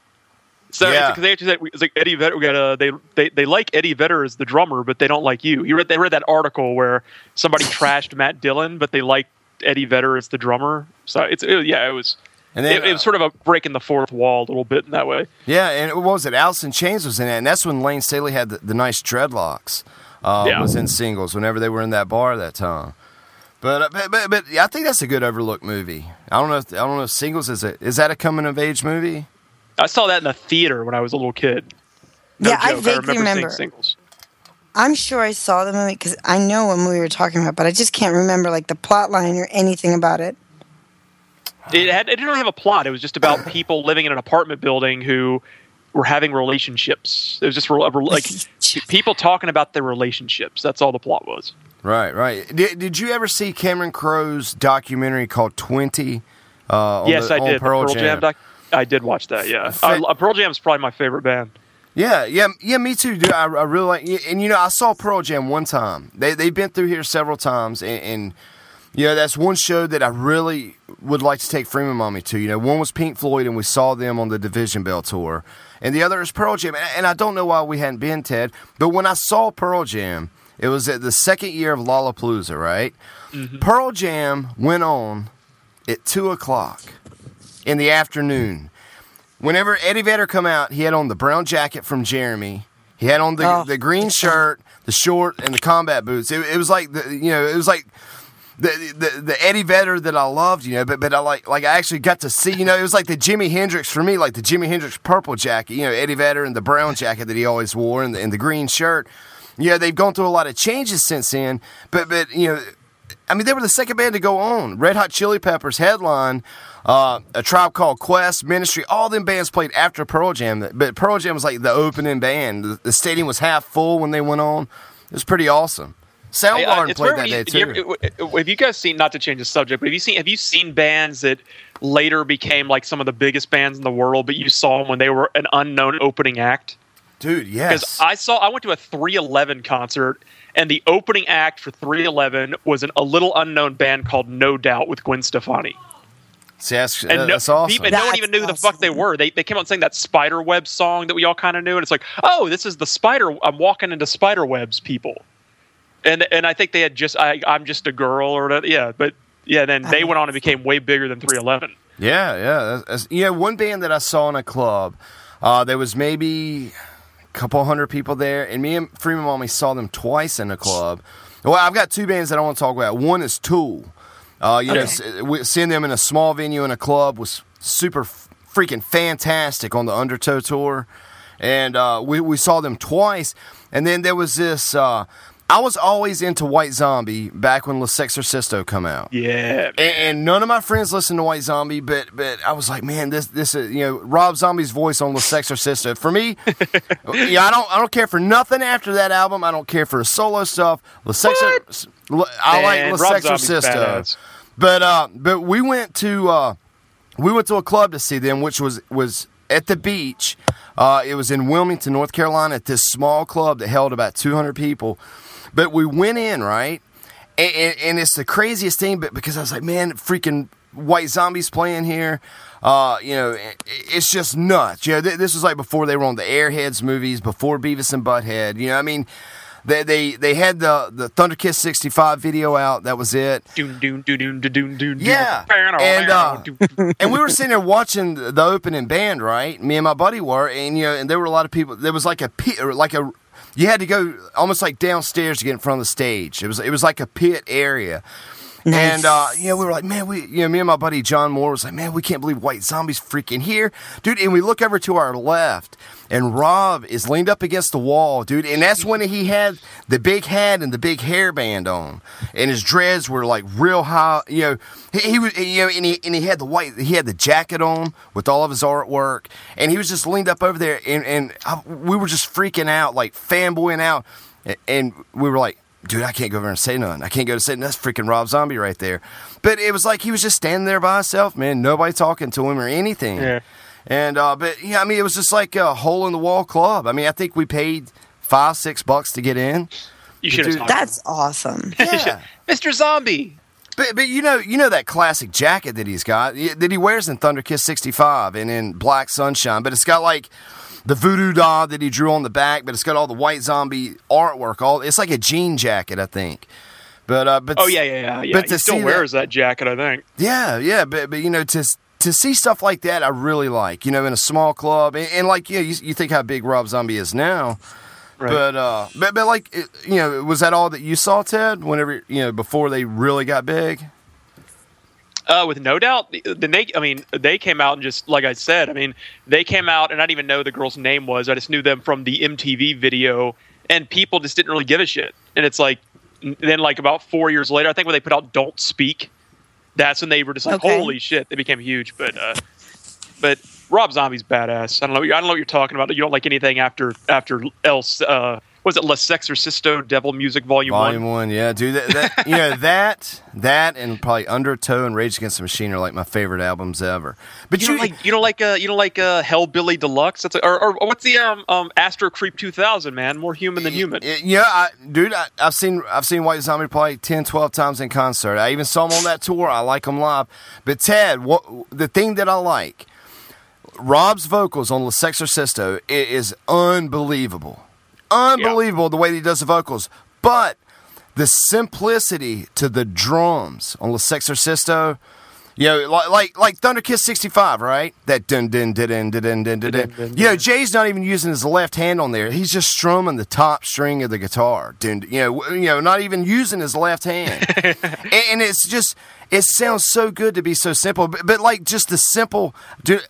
So Yeah. because they actually said it's like Eddie Vedder. We got uh, they, they they like Eddie Vedder as the drummer, but they don't like you. You read they read that article where somebody trashed Matt Dillon, but they like Eddie Vedder as the drummer. So it's it, yeah, it was. And then, it, it was sort of a breaking the fourth wall a little bit in that way. Yeah, and what was it? Alice in Chains was in it, and that's when Lane Staley had the, the nice dreadlocks. Uh, Yeah. Was in singles whenever they were in that bar that time. But, uh, but but but yeah, I think that's a good overlooked movie. I don't know. If, I don't know if singles is it. Is that a coming of age movie? I saw that in the theater when I was a little kid. No Yeah, I joke. vaguely remember, remember. seeing singles. I'm sure I saw the movie because I know what movie we were talking about, but I just can't remember like the plot line or anything about it. It had it didn't really have a plot. It was just about people living in an apartment building who were having relationships. It was just re- like people talking about their relationships. That's all the plot was. Right, right. Did, did you ever see Cameron Crowe's documentary called Twenty? Uh, yes, the- I on did. The Pearl, Pearl, Jam. doc- I did watch that. Yeah, Fa- uh, I, Pearl Jam is probably my favorite band. Yeah, yeah, yeah. Me too, dude. I, I really like, and you know, I saw Pearl Jam one time. They they've been through here several times, and, and Yeah, that's one show that I really would like to take Freeman Mommy to. You know, one was Pink Floyd, and we saw them on the Division Bell tour, and the other is Pearl Jam. And, and I don't know why we hadn't been Ted, but when I saw Pearl Jam, it was at the second year of Lollapalooza, right? Mm-hmm. Pearl Jam went on at two o'clock in the afternoon. Whenever Eddie Vedder come out, he had on the brown jacket from Jeremy. He had on the Oh. the green shirt, the short, and the combat boots. It, it was like the you know it was like the, the the Eddie Vedder that I loved, you know, but but I like like I actually got to see, you know, it was like the Jimi Hendrix for me, like the Jimi Hendrix purple jacket, you know, Eddie Vedder and the brown jacket that he always wore and the, and the green shirt. Yeah, they've gone through a lot of changes since then, but but you know, I mean, they were the second band to go on. Red Hot Chili Peppers headline, uh, a tribe called Quest, Ministry. All them bands played after Pearl Jam, but Pearl Jam was like the opening band. The, stadium was half full when they went on. It was pretty awesome. I- I- Soundgarden played that when day too. you- Have you guys seen? Not to change the subject, but have you seen? Have you seen bands that later became like some of the biggest bands in the world, but you saw them when they were an unknown opening act? Dude, yes. Because. I saw, I went to a 311 concert, and the opening act for 311 was an, a little unknown band called No Doubt with Gwen Stefani. See, that's, And no, that's awesome. people- and no one even knew the fuck they were. They, they came out saying that spider web song that we all kind of knew, and it's like, oh, this is the spider. I'm walking into spider webs, people. And and I think they had just I, I'm just a girl or whatever. yeah, but yeah, then they went on and became way bigger than 311. Yeah, yeah. That's, that's, yeah, one band that I saw in a club, uh, there was maybe a couple hundred people there, and me and Freeman Mommy saw them twice in the club. Well, I've got two bands that I want to talk about. One is Tool. Uh, you know, Okay. we- seeing them in a small venue in a club was super freaking fantastic on the Undertow tour, and uh, we we saw them twice. And then there was this. Uh, I was always into White Zombie back when La Sexorcisto come out. Yeah, And, and none of my friends listened to White Zombie, but but I was like, man, this this is you know Rob Zombie's voice on the Sexorcisto. For me, yeah, I don't I don't care for nothing after that album. I don't care for his solo stuff. La Sexor, I Man, like La Rob Zombie's But uh, but we went to uh, we went to a club to see them, which was was at the beach. Uh, it was in Wilmington, North Carolina, at this small club that held about 200 people. But we went in right, and, and, and it's the craziest thing. But because I was like, man, freaking White Zombies playing here. Uh, you know, it- it's just nuts. You know, th- this was like before they were on the Airheads movies, before Beavis and Butthead. You know, I mean, they they they had the the Thunderkiss '65 video out. That was it. Yeah, and uh, and we were sitting there watching the the opening band, right? Me and my buddy were, and you know, and there were a lot of people. There was like a like a, you had to go almost like downstairs to get in front of the stage. It was it was like a pit area. Nice. And uh, you know, we were like, man, we, you know, me and my buddy John Moore was like, man, we can't believe White Zombie's freaking here, dude. And we look over to our left, and Rob is leaned up against the wall, dude. And that's when he had the big hat and the big hairband on, and his dreads were like real high. You know, he, he was, you know, and he and he had the white, he had the jacket on with all of his artwork, and he was just leaned up over there, and and I, we were just freaking out, like fanboying out, and, and we were like dude, I can't go over and say nothing. I can't go to say that's freaking Rob Zombie right there. But it was like he was just standing there by himself, man. Nobody talking to him or anything. Yeah. And uh, but yeah, I mean, it was just like a hole in the wall club. I mean, I think we paid five, six bucks to get in. you should dude. That's awesome. Yeah. Mr. Zombie. But, but you know you know that classic jacket that he's got that he wears in Thunder Kiss '65 and in Black Sunshine, but it's got like the voodoo doll that he drew on the back, but it's got all the white zombie artwork. All it's like a jean jacket, I think. But uh, but Oh yeah, yeah, yeah. yeah. But he still wears that, jacket, I think. Yeah, yeah, but but you know to to see stuff like that, I really like. You know, in a small club, and, and like you, know, you you think how big Rob Zombie is now, Right. but uh, but but like you know, was that all that you saw, Ted? Whenever you know before they really got big. Uh, with no doubt, then they. I mean, they came out and just like I said. I mean, they came out and I didn't even know the girl's name was. I just knew them from the MTV video, and people just didn't really give a shit. And it's like, then like about four years later, I think when they put out "Don't Speak," that's when they were just like, Okay. "Holy shit!" They became huge. But uh, but Rob Zombie's badass. I don't know. I don't know what you're talking about. You don't like anything after after else uh, was it La Sexorcisto Devil Music Volume Volume One? one, yeah, dude. That, that you know that that and probably Undertow and Rage Against the Machine are like my favorite albums ever. But You you, don't like you don't like uh you don't like uh Hellbilly Deluxe? That's a, or, or what's the um um Astro Creep 2000 man? More human than human. Yeah, I, dude, I, I've seen I've seen White Zombie play 10, 12 times in concert. I even saw them on that tour. I like them live. But Ted, what the thing that I like, Rob's vocals on La Sexorcisto is unbelievable, unbelievable the way that he does the vocals. But the simplicity to the drums on La Sexorcisto. You know, like like like Thunder Kiss 65, right? That dun dun dun dun dun dun dun dun. Dun, dun, You know. Jay's not even using his left hand on there. He's just strumming the top string of the guitar. Dun, you know, you know, not even using his left hand. and, and it's just it sounds so good to be so simple. But, but like just the simple dude,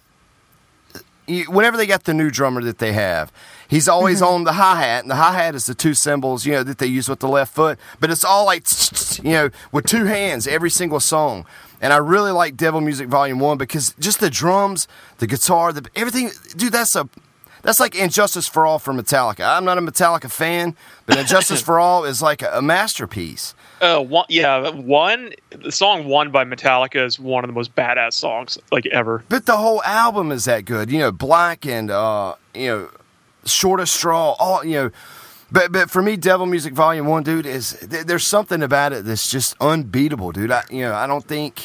you, whenever they got the new drummer that they have, he's always on the hi hat, and the hi hat is the two cymbals, you know, that they use with the left foot. But it's all like, you know, with two hands every single song. And I really like Devil Music Volume One because just the drums, the guitar, the everything, dude. That's a that's like And Justice for All for Metallica. I'm not a Metallica fan, but And Justice for All is like a, a masterpiece. Uh, one, yeah, one the song "One" by Metallica is one of the most badass songs like ever. But the whole album is that good. You know, Black and uh, you know, Shortest Straw. All you know, but but for me, Devil Music Volume One, dude, is th- there's something about it that's just unbeatable, dude. I you know, I don't think,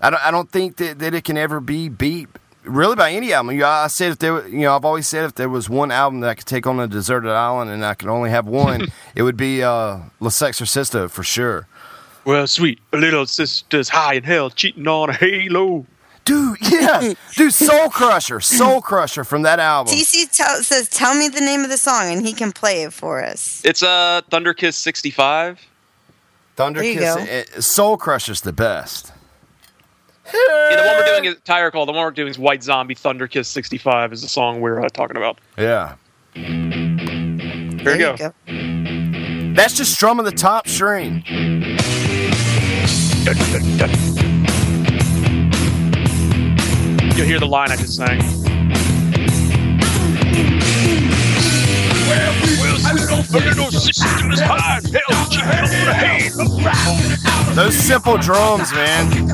I don't I don't think that, that it can ever be beat. Really, by any album, you I said if there, you know, I've always said if there was one album that I could take on a deserted island and I could only have one, it would be uh, La Sexorcisto for sure. Well, sweet little sisters high in hell cheating on a halo. Dude, yeah, dude, Soul Crusher, Soul Crusher from that album. TC tell, says, "Tell me the name of the song," and he can play it for us. It's uh Thunder Kiss 65. Thunder There you Kiss, go. eh, Soul Crusher's the best. Yeah, the one we're doing is Tire Call. The one we're doing is White Zombie Thunder Kiss 65 is the song we're uh, talking about. Yeah, There, you go. that's just strumming the top string. You'll hear the line I just sang. Those simple drums, man.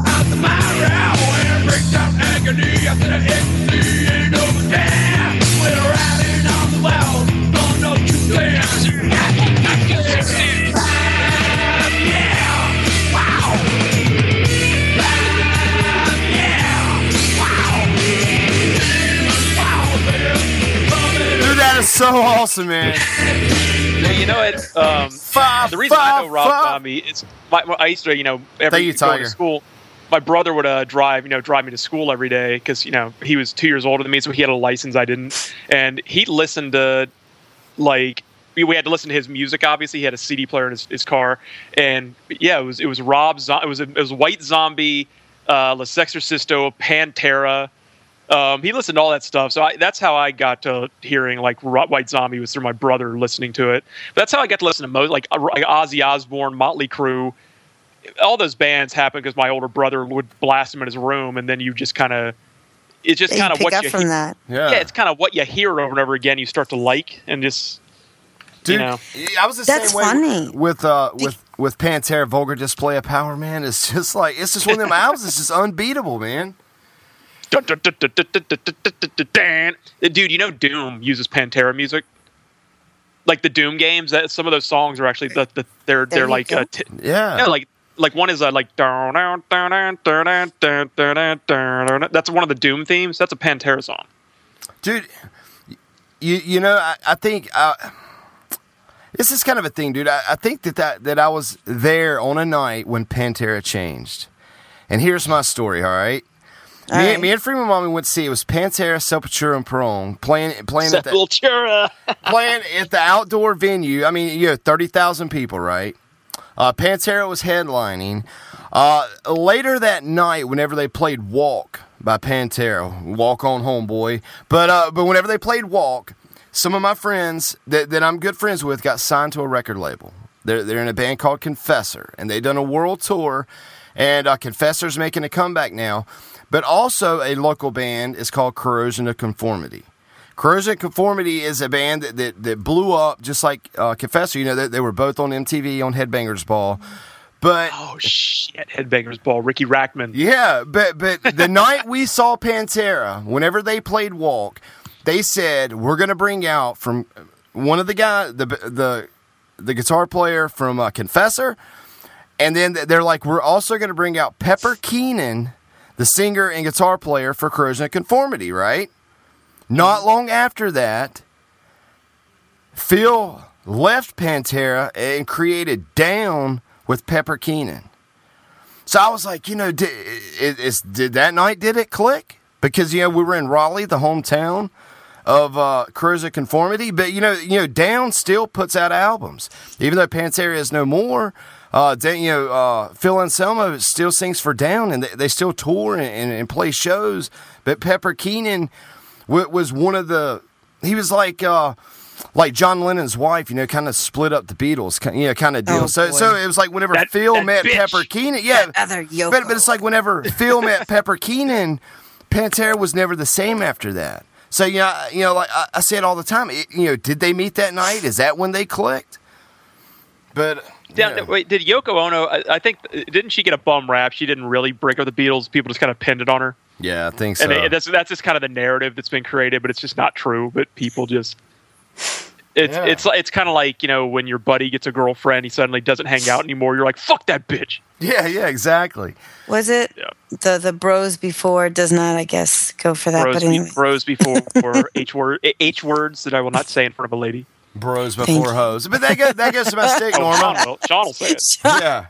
Dude, that is so awesome, man. You know it. Um, Five, the reason I know Rob five. Zombie is my, my- I used to, you know, every you, going to school. My brother would uh, drive, you know, drive me to school every day because you know he was two years older than me, so he had a license I didn't, and he listened to like we, had to listen to his music. Obviously, he had a CD player in his, his car, and yeah, it was it was Rob. Zo- it was it was White Zombie, uh, La Sexorcisto, Pantera. Um, he listened to all that stuff, so I, that's how I got to hearing like Ro- White Zombie was through my brother listening to it. But that's how I got to listen to most like, uh, like Ozzy Osbourne, Motley Crue. All those bands happened because my older brother would blast them in his room, and then you just kind of it's just kind of what up you from hear- that. Yeah, yeah, it's kind of what you hear over and over again. You start to like and just Dude, you know. I was the That's same way funny. with uh with with Pantera Vulgar Display of Power, man. It's just like it's just one of them albums. It's just unbeatable, man. Dude, you know Doom uses Pantera music. Like the Doom games, that some of those songs are actually the, the they're they're like uh, t- yeah, like like one is uh, like that's one of the Doom themes. That's a Pantera song. Dude, you you know I, I think uh, this is kind of a thing, dude. I, I think that, that that I was there on a night when Pantera changed, and here's my story. All right. Me, right. me and Freeman Mommy went to see it was Pantera, Sepultura, and Perone playing playing at the, Sepultura. playing at the outdoor venue. I mean, you know, thirty thousand people, right? Uh, Pantera was headlining. Uh, later that night, whenever they played "Walk" by Pantera, "Walk on Home, Boy," but uh, but whenever they played "Walk," some of my friends that, that I'm good friends with got signed to a record label. They're they're in a band called Confessor, and they've done a world tour. And uh, Confessor's making a comeback now, but also a local band is called Corrosion of Conformity. Corrosion of Conformity is a band that, that, that blew up just like uh, Confessor. You know, they, they were both on MTV on Headbangers Ball. But Oh shit! Headbangers Ball. Riki Rachtman. yeah, but but the night we saw Pantera, whenever they played Walk, they said we're going to bring out from one of the guy the the the guitar player from uh, Confessor, and then they're like we're also going to bring out Pepper Keenan, the singer and guitar player for Corrosion of Conformity, right? Not long after that, Phil left Pantera and created Down with Pepper Keenan. So I was like, you know, did, did that night did it click? Because you know we were in Raleigh, the hometown of uh, Conformity, but you know, you know, Down still puts out albums, even though Pantera is no more. Uh, Dan- you know, uh, Phil Anselmo still sings for Down, and they, they still tour and, and, and play shows. But Pepper Keenan w- was one of the. He was like. Uh, like John Lennon's wife, you know, kind of split up the Beatles, you know, kind of deal. Oh, so, boy. so it was like whenever That- Phil that met bitch. Pepper Keenan, yeah, That other Yoko. but, but it's like whenever Phil met Pepper Keenan, Pantera was never the same after that. So you know, you know, like I, I say it all the time. It, you know, did they meet that night? Is that when they clicked? But Down, yeah. Wait, did Yoko Ono? I, I think didn't she get a bum rap? She didn't really break up the Beatles. People just kind of pinned it on her, yeah, I think so. and it, that's that's just kind of the narrative that's been created. But it's just not true. But people just. It's Yeah. it's it's kind of like you know when your buddy gets a girlfriend, he suddenly doesn't hang out anymore. You're like, fuck that bitch. yeah, yeah, exactly. Was it Yeah. the the bros before does not, I guess, go for that. Bros, but anyway, bros before or H word H words that I will not say in front of a lady. Bros before you. hoes. But that goes, that goes to my stick, Oh, Sean Norma. will, Sean will say it. yeah.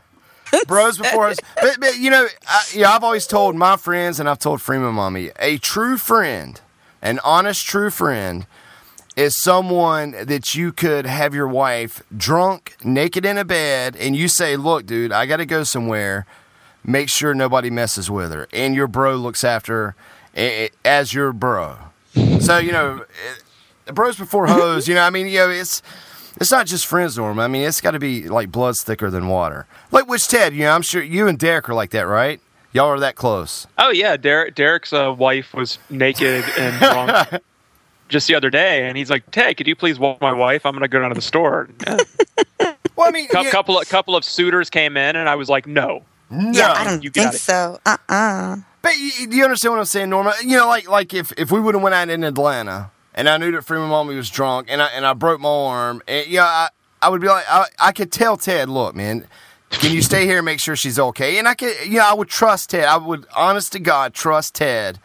Bros before us. But, but you know, I, yeah, I've always told my friends, and I've told Freeman Mommy, a true friend, an honest true friend, is someone that you could have your wife drunk, naked in a bed, and you say, Look, dude, I got to go somewhere. Make sure nobody messes with her. And your bro looks after her as your bro. So, you know, bros before hoes, you know, I mean, you know, it's. It's not just friends, Norm. I mean, it's got to be like blood's thicker than water. Like which Ted, you know, I'm sure you and Derek are like that, right? Y'all are that close. Oh yeah, Derek Derek's uh, wife was naked and drunk just the other day, and he's like, "Ted, could you please walk my wife? I'm going to go down to the store." A Well, I mean, yeah, couple of couple of suitors came in, and I was like, "No." no. yeah, I don't you think got it. so. Uh uh But you, you understand what I'm saying, Norma? You know, like like if, if we would have went out in Atlanta and I knew that Freeman Mommy was drunk and I and I broke my arm, and yeah, I, I would be like, I, I could tell Ted, look, man, can you stay here and make sure she's okay? And I could, you know, I would trust Ted. I would, honest to God, trust Ted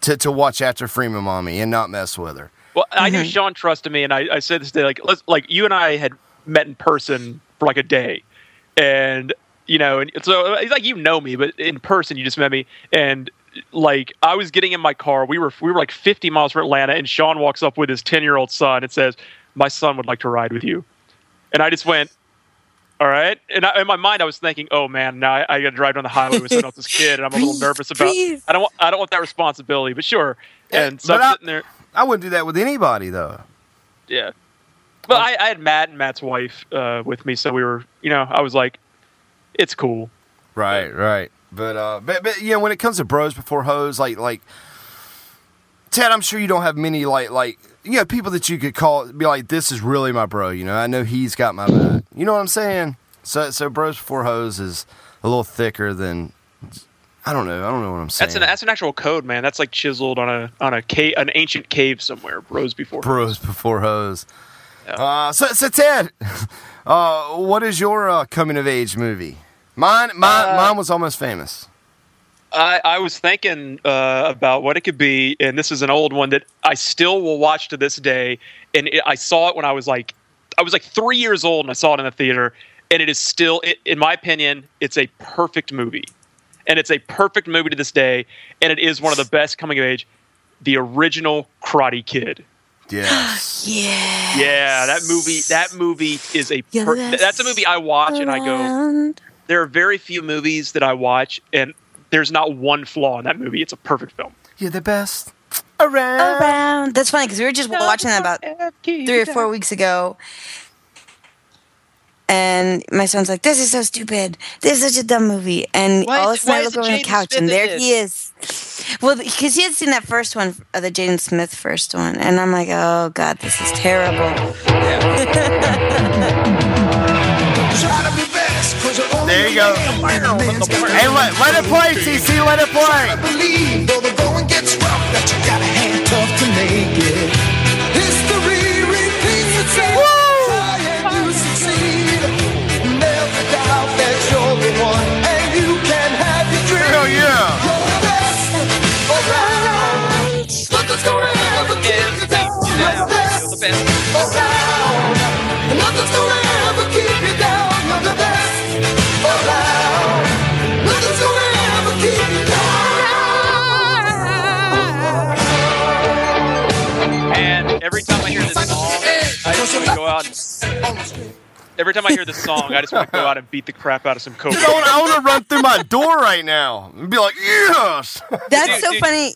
to, to watch after Freeman Mommy and not mess with her. Well, I knew mm-hmm. Sean trusted me, and I, I said this day, like, let's, like you and I had met in person for like a day, and you know, and so it's like you know me, but in person you just met me, and like I was getting in my car, we were we were like 50 miles from Atlanta, and Sean walks up with his 10 year old son and says, "My son would like to ride with you," and I just went. All right, and I, in my mind, I was thinking, "Oh man, now I, I got to drive down the highway with someone else's kid, and I'm a little nervous about. breathe. I don't want, I don't want that responsibility, but sure." And so but I'm I- sitting there, I wouldn't do that with anybody, though. yeah. But I, I had Matt and Matt's wife uh, with me, so we were, you know, I was like, it's cool. Right, right. But uh, but but you know, when it comes to bros before hoes, like like Ted, I'm sure you don't have many like like you know people that you could call be like, this is really my bro. You know, I know he's got my back. You know what I'm saying? So so bros before hoes is a little thicker than I don't know. I don't know what I'm saying. That's an that's an actual code, man. That's like chiseled on a on a cave, an ancient cave somewhere. Bros before. bros before hoes. Yeah. Uh, so so Ted, uh, what is your uh, coming of age movie? Mine mine Uh, mine was almost famous. I, I was thinking uh, about what it could be, and this is an old one that I still will watch to this day. And it, I saw it when I was like, I was like three years old, and I saw it in the theater. And it is still, it, in my opinion, it's a perfect movie, and it's a perfect movie to this day. And it is one of the best coming of age. The original Karate Kid. Yes. Yeah. Yeah, that movie. That movie is a. Yeah, Per- that's that's a movie I watch, and I go. Around. There are very few movies that I watch, and there's not one flaw in that movie. It's a perfect film. You're the best around. Around. That's funny because we were just watching that about three or four weeks ago. And my son's like, "This is so stupid. This is such a dumb movie." And Why all of a sudden, why I is look over on the couch, Smith and in there he is. Well, because he had seen that first one, uh, the Jaden Smith first one, and I'm like, oh god, this is terrible. There you go. Hey, let, let it play, TC. Let it play. believe though the going gets rough that you gotta hang tough to make it. History repeats itself. Try and you succeed. Never doubt that you're the one and you can have your dream. Hell yeah. You're the best around. Nothing's gonna ever keep Oh. every time I hear this song, I just want to go out. And, every time I hear this song, I just want to go out and beat the crap out of some cobra. I want, I want to run through my door right now and be like, yes. That's Dude, so dude. funny.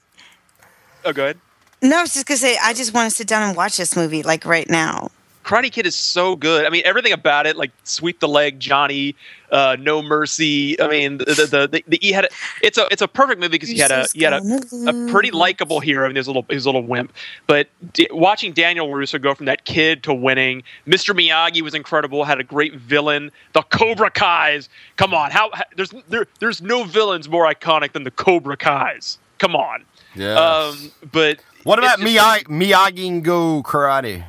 Oh, go ahead. No, I was just gonna say, I just want to sit down and watch this movie like right now. Karate Kid is so good. I mean, everything about it, like sweep the leg, Johnny, uh, No Mercy. I mean, the the, the, the, he had a, it's a it's a perfect movie because he had a he had a, a pretty likable hero and his little his little wimp. But d- watching Daniel Russo go from that kid to winning, Mr. Miyagi was incredible. Had a great villain. The Cobra Kai's. Come on, how, how there's there, there's no villains more iconic than the Cobra Kai's. Come on. Yes. Um, but what about just- Miyagi, Miyagi-Do Karate?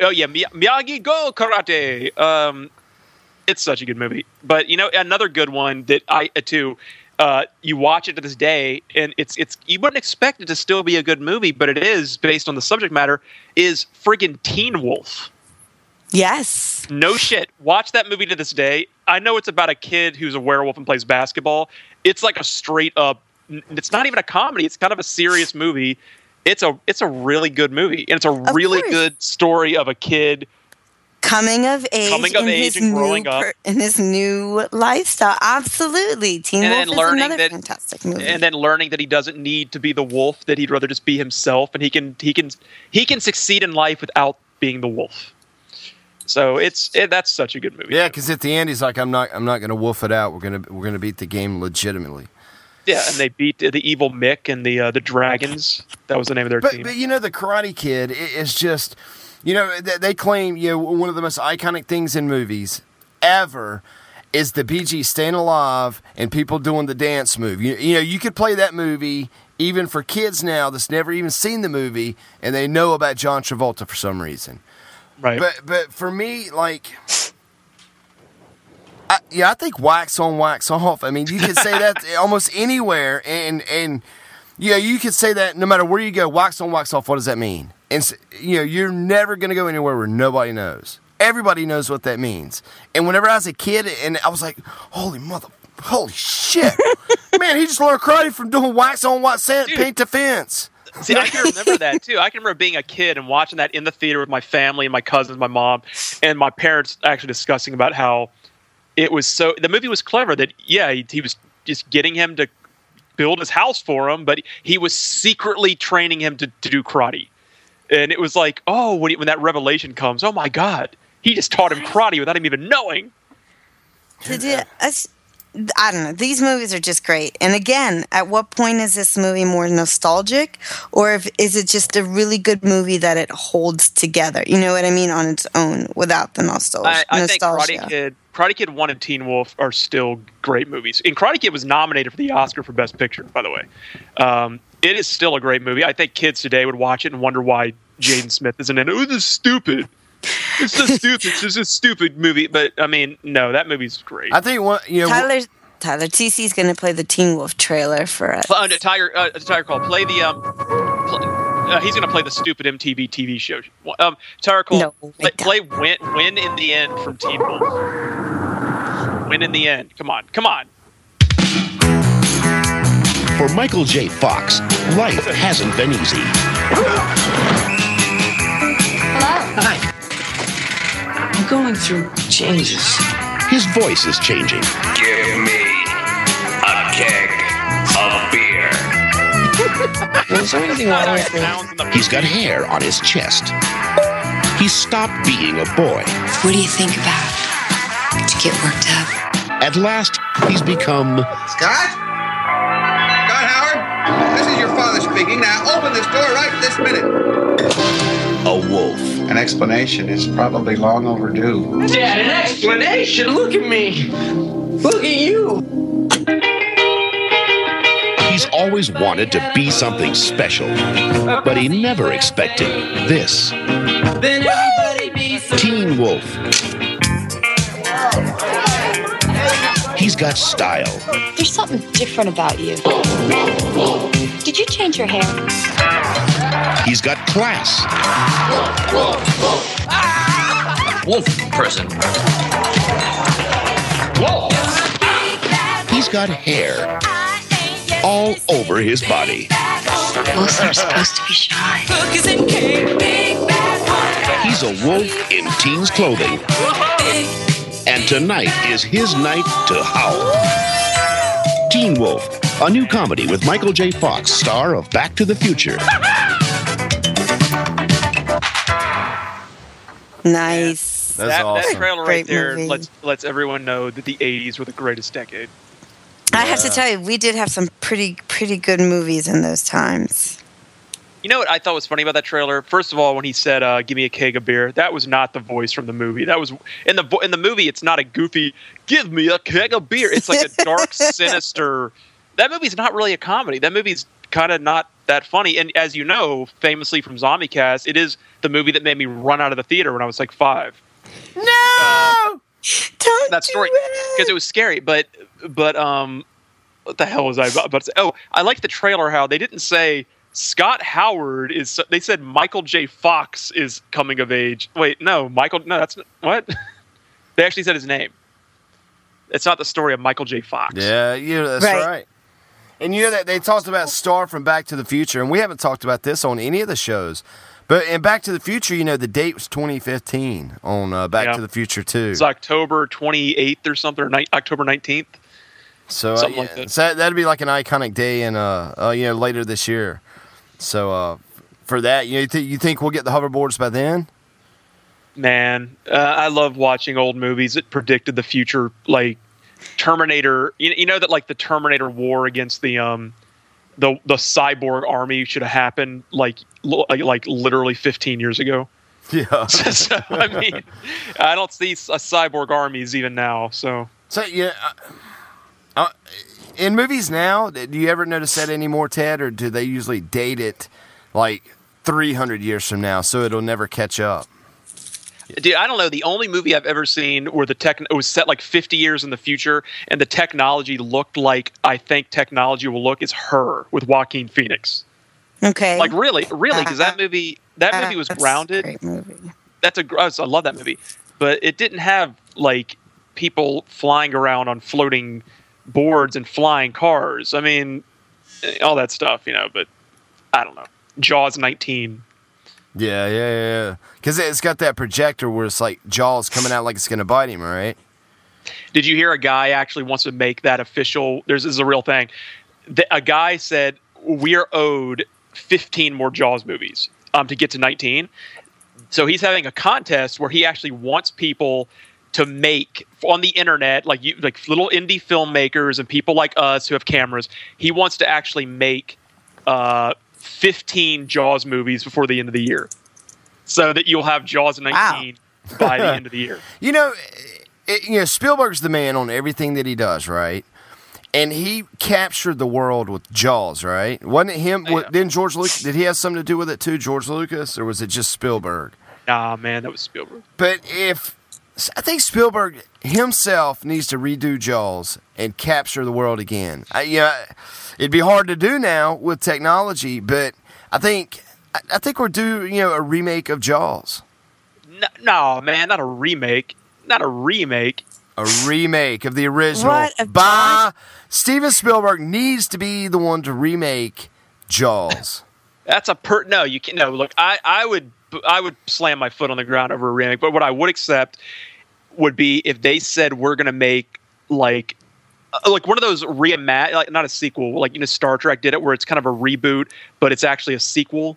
Oh yeah, Mi- Miyagi-Do Karate. Um, it's such a good movie. But you know, another good one that I uh, too. Uh, you watch it to this day, and it's it's you wouldn't expect it to still be a good movie, but it is based on the subject matter. Is friggin' Teen Wolf? Yes. No shit. Watch that movie to this day. I know it's about a kid who's a werewolf and plays basketball. It's like a straight up. It's not even a comedy. It's kind of a serious movie. It's a it's a really good movie, and it's a really course. good story of a kid Coming of age, Coming of in age and growing new up. in his new lifestyle. Absolutely, Teen And Wolf then is learning another that- fantastic movie. and then learning that he doesn't need to be the wolf that he'd rather just be himself and he can he can he can succeed in life without being the wolf so it's it, that's such a good movie Yeah, because at the end he's like, I'm not, I'm not going to wolf it out. We're gonna, we're gonna beat the game legitimately. Yeah and they beat the, evil mick and the uh, the dragons that was the name of their But, team but you know, the Karate Kid is just, you know, they, they claim you know one of the most iconic things in movies ever is the Bee Gees staying alive and people doing the dance move. You, you know, you could play that movie even for kids now that's never even seen the movie and they know about John Travolta for some reason. right But but for me, like, I, yeah, I think wax on, wax off. I mean, you could say that almost anywhere, and and yeah, you could say that no matter where you go, wax on, wax off. What does that mean? And you know, you're never going to go anywhere where nobody knows. Everybody knows what that means. And whenever I was a kid, and I was like, holy mother, holy shit, man, he just learned karate from doing wax on, wax sand, paint to fence. See, I can remember that too. I can remember being a kid and watching that in the theater with my family and my cousins, my mom, and my parents actually discussing about how it was so. The movie was clever that yeah, he, he was just getting him to build his house for him, but he was secretly training him to, to do karate. And it was like, oh, when, he, when that revelation comes, oh my god, he just taught him karate without him even knowing. To do- us- I don't know. These movies are just great. And again, at what point is this movie more nostalgic, or if, is it just a really good movie that it holds together? You know what I mean, on its own, without the nostalgia. I, I think nostalgia. Karate Kid, Karate Kid One and Teen Wolf are still great movies. And Karate Kid was nominated for the Oscar for Best Picture, by the way. Um, it is still a great movie. I think kids today would watch it and wonder why Jaden Smith isn't in it. Oh, this is stupid. It's so stupid. It's just a stupid movie. But I mean, no, that movie's great. I think one, you know, Tyler Tyler TC's going to play the Teen Wolf trailer for us. Uh, Tiger, uh, Tiger Cole, play the um. Play, uh, he's gonna play the stupid MTV TV show. Um, Tiger Cole, No, play, play win, win in the end from Teen Wolf. Win in the end. Come on, come on. For Michael J. Fox, life hasn't been easy. I'm going through changes. His voice is changing. Give me a keg of beer. Is there anything wrong with me? Sounds in the He's got hair on his chest. He's stopped being a boy. What do you think about? Did you get worked up? At last, he's become Scott? Speaking. Now open this door right this minute. A wolf. An explanation is probably long overdue. Dad, an explanation? Look at me. Look at you. He's always wanted to be something special, but he never expected this. Then everybody be so Teen Wolf. He's got style. There's something different about you. Did you change your hair? He's got class. wolf person. He's got hair all over his body. Wolves are supposed to be shy. He's a wolf in teen's clothing. And tonight is his night to howl. Teen Wolf, a new comedy with Michael J. Fox, star of Back to the Future. Nice. That's that, awesome. that trailer right Great there movie. lets lets everyone know that the '80s were the greatest decade. I have to tell you, we did have some pretty pretty good movies in those times. You know what I thought was funny about that trailer? First of all, when he said uh, "Give me a keg of beer," that was not the voice from the movie. That was in the vo- in the movie. It's not a goofy "Give me a keg of beer." It's like a dark, sinister. That movie's not really a comedy. That movie's kind of not that funny. And as you know, famously from Zombie Cast, it is the movie that made me run out of the theater when I was like five. No, don't that story because it was scary. But but um, what the hell was I about to say? Oh, I like the trailer. How they didn't say Scott Howard is. They said Michael J. Fox is coming of age. Wait, no, Michael. No, that's not- what. they actually said his name. It's not the story of Michael J. Fox. Yeah, yeah, that's Right. right. And you know that they talked about Star from Back to the Future, and we haven't talked about this on any of the shows. But in Back to the Future, you know, the date was 2015 on uh, Back Yeah. to the Future 2. It's October 28th or something, or ni- October 19th. So, uh, yeah, like that. so that- that'd be like an iconic day in, uh, uh, you know, later this year. So uh, for that, you know, you, th- you think we'll get the hoverboards by then? Man, uh, I love watching old movies that predicted the future, like Terminator. You, you know that like the Terminator war against the um the the cyborg army should have happened like li- like, like literally 15 years ago. Yeah. so I mean, I don't see uh, cyborg armies even now. So So yeah, uh, uh, in movies now, do you ever notice that anymore, Ted, or do they usually date it like 300 years from now, so it'll never catch up? Dude, I don't know. The only movie I've ever seen where the tech it was set like 50 years in the future and the technology looked like I think technology will look is Her with Joaquin Phoenix. Okay. Like really, really, because that movie that movie was That's a grounded. great movie. That's a I love that movie, but it didn't have like people flying around on floating boards and flying cars. I mean, eh, all that stuff, you know. But I don't know. Jaws 19. Yeah, yeah, yeah. Because it's got that projector where it's like Jaws coming out like it's to bite him, right? Did you hear a guy actually wants to make that official? There's this is a real thing. The, a guy said we are owed 15 more Jaws movies um, to get to 19. So he's having a contest where he actually wants people to make on the internet, like you, like little indie filmmakers and people like us who have cameras. He wants to actually make uh, 15 Jaws movies before the end of the year, so that you'll have Jaws 19 by the end of the year. You know, it, you know Spielberg's the man on everything that he does, right? And he captured the world with Jaws, right? Wasn't it him? Yeah. Then George Lucas did he have something to do with it too, George Lucas, or was it just Spielberg? Nah, man, that was Spielberg. But if I think Spielberg himself needs to redo Jaws and capture the world again. I, yeah, it'd be hard to do now with technology, but I think I, I think we're due, you know, a remake of Jaws. No, no, man, not a remake. Not a remake. A remake of the original What, of by Steven Spielberg needs to be the one to remake Jaws. That's a per. No, you can. No, look, I, I would, I would slam my foot on the ground over a remake. But what I would accept would be if they said we're gonna make like, uh, like one of those reimagine, like not a sequel, like you know Star Trek did it, where it's kind of a reboot, but it's actually a sequel.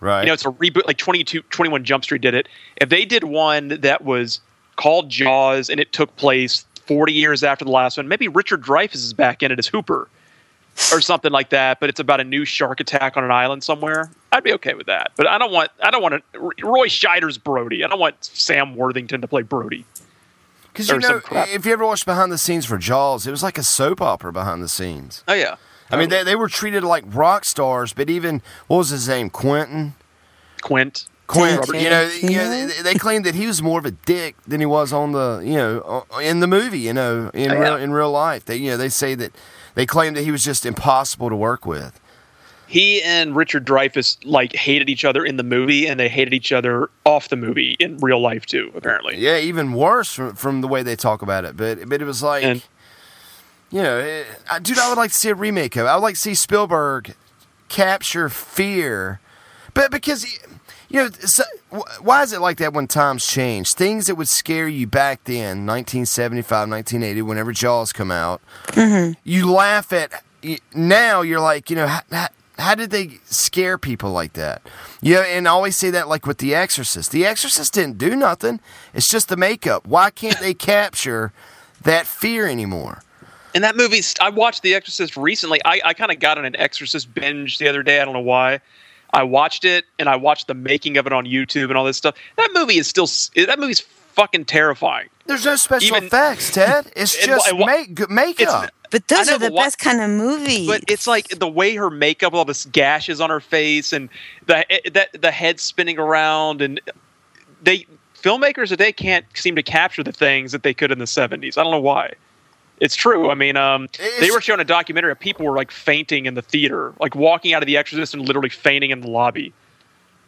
right. You know, it's a reboot. Like 22, 21 Jump Street did it. If they did one that was called Jaws and it took place forty years after the last one, maybe Richard Dreyfuss is back in it as Hooper. or something like that. But it's about a new shark attack on an island somewhere. I'd be okay with that. But I don't want I don't want to, Roy Scheider's Brody. I don't want Sam Worthington to play Brody. Because you know, if you ever watched behind the scenes for Jaws, it was like a soap opera behind the scenes. Oh yeah, I mean, they, they were treated like rock stars, but even what was his name, Quentin? Quint. Quint, Robert you know, you know, they, they claimed that he was more of a dick than he was on the, you know, in the movie. You know, in Oh, yeah. real in real life, they you know they say that they claim that he was just impossible to work with. He and Richard Dreyfuss like hated each other in the movie, and they hated each other off the movie in real life too. Apparently, Yeah, even worse from, from the way they talk about it. But but it was like, And- you know, it, I, dude, I would like to see a remake of. it. I would like to see Spielberg capture fear, but because you know, so, why is it like that when times change? Things that would scare you back then, 1975, 1980, whenever Jaws come out, mm-hmm. you laugh at. Now you're like, you know, how, how, did they scare people like that? Yeah, and I always say that like with The Exorcist. The Exorcist didn't do nothing. It's just the makeup. Why can't they capture that fear anymore? And that movie, I watched The Exorcist recently. I, I kind of got on an Exorcist binge the other day. I don't know why. I watched it and I watched the making of it on YouTube and all this stuff. That movie is still. That movie's fucking terrifying. There's no special Even- effects, Ted. It's And just make, makeup. But those know, are the but best kind of movies. But it's like the way her makeup, all this gashes on her face, and the eh, that the head spinning around, and they filmmakers today can't seem to capture the things that they could in the seventies. I don't know why. It's true. I mean, um, they were showing a documentary of people were like fainting in the theater, like walking out of The Exorcist and literally fainting in the lobby.